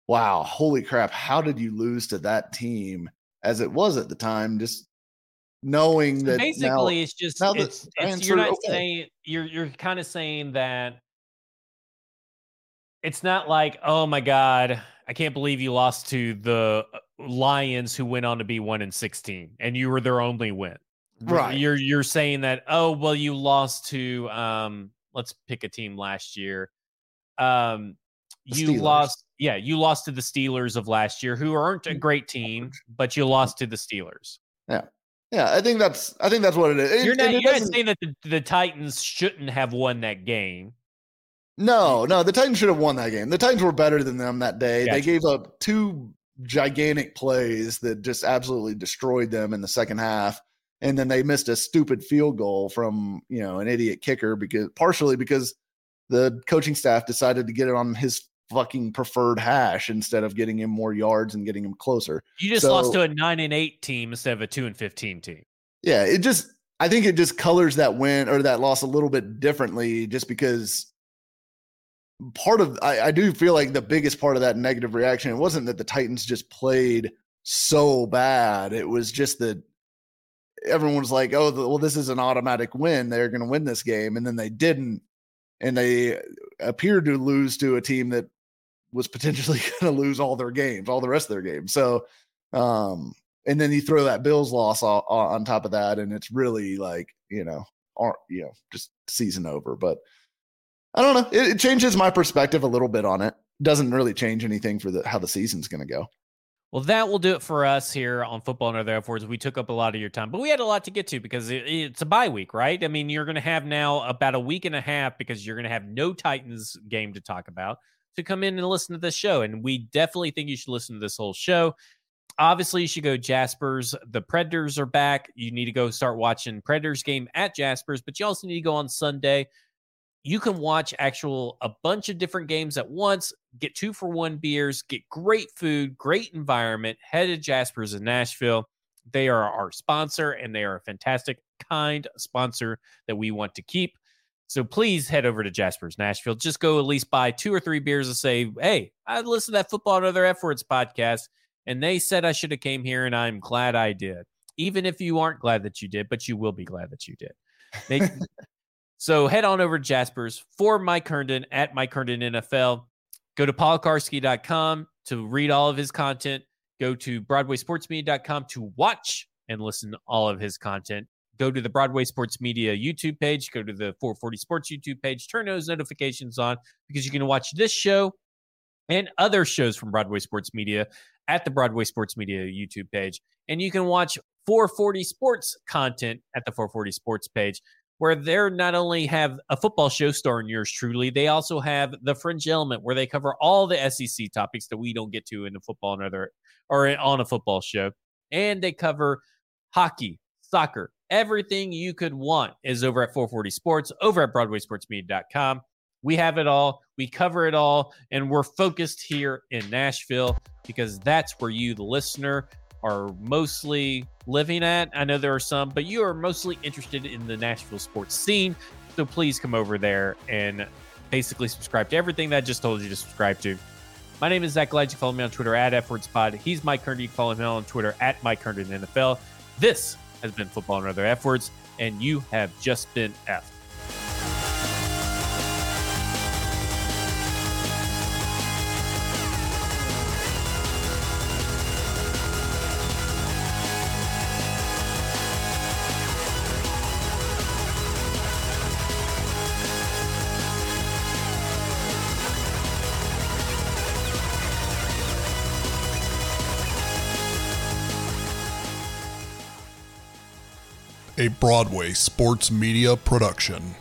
wow, holy crap, how did you lose to that team as it was at the time? Just knowing that basically now, it's just it's, it's, you're not okay. saying you're you're kind of saying that it's not like oh my god i can't believe you lost to the uh, lions who went on to be 1 in 16 and you were their only win right you're you're saying that oh well you lost to um let's pick a team last year um you Steelers. lost yeah you lost to the steelers of last year who aren't a mm. great team but you lost to the steelers yeah yeah, I think that's I think that's what it is. You're not, you're not saying that the, the Titans shouldn't have won that game. No, no, the Titans should have won that game. The Titans were better than them that day. Gotcha. They gave up two gigantic plays that just absolutely destroyed them in the second half. And then they missed a stupid field goal from, you know, an idiot kicker because partially because the coaching staff decided to get it on his fucking preferred hash instead of getting him more yards and getting him closer. You just so, lost to a nine and eight team instead of a two and fifteen team. Yeah, it just I think it just colors that win or that loss a little bit differently just because part of I, I do feel like the biggest part of that negative reaction it wasn't that the Titans just played so bad. It was just that everyone was like, "Oh, well, this is an automatic win. They're going to win this game," and then they didn't, and they appeared to lose to a team that was potentially going to lose all their games, all the rest of their games. So, um, and then you throw that Bills loss on, on top of that, and it's really like you know, aren't you know, just season over. But I don't know. It, it changes my perspective a little bit on it. Doesn't really change anything for the how the season's going to go. Well, that will do it for us here on Football and Other F Words. We took up a lot of your time, but we had a lot to get to because it, it's a bye week, right? I mean, you're going to have now about a week and a half because you're going to have no Titans game to talk about to come in and listen to this show. And we definitely think you should listen to this whole show. Obviously, you should go Jaspers. The Predators are back. You need to go start watching Predators game at Jaspers, but you also need to go on Sunday. You can watch actual a bunch of different games at once, get two for one beers, get great food, great environment. Head to Jaspers in Nashville. They are our sponsor and they are a fantastic, kind sponsor that we want to keep. So please head over to Jasper's Nashville. Just go at least buy two or three beers and say, "Hey, I listened to that football and other podcast, and they said I should have came here, and I'm glad I did." Even if you aren't glad that you did, but you will be glad that you did. Make, so head on over to Jasper's for Mike Herndon at Mike Herndon NFL. Go to paulkuharsky.com to read all of his content. Go to BroadwaySportsMedia.com to watch and listen to all of his content go to the Broadway Sports Media YouTube page, go to the 440 Sports YouTube page, turn those notifications on because you can watch this show and other shows from Broadway Sports Media at the Broadway Sports Media YouTube page. And you can watch 440 Sports content at the 440 Sports page, where they're not only have a football show starring yours truly, they also have the fringe element where they cover all the SEC topics that we don't get to in a football and other or on a football show. And they cover hockey, soccer, Everything you could want is over at 440 Sports, over at BroadwaySportsMedia.com. We have it all, we cover it all, and we're focused here in Nashville because that's where you, the listener, are mostly living at. I know there are some, but you are mostly interested in the Nashville sports scene. So please come over there and basically subscribe to everything that I just told you to subscribe to. My name is Zach Glad. You follow me on Twitter at FWordsPod. He's Mike Herndon. You follow him on Twitter at Mike Herndon NFL. This has been football and other F words, and you have just been F. Broadway sports media production.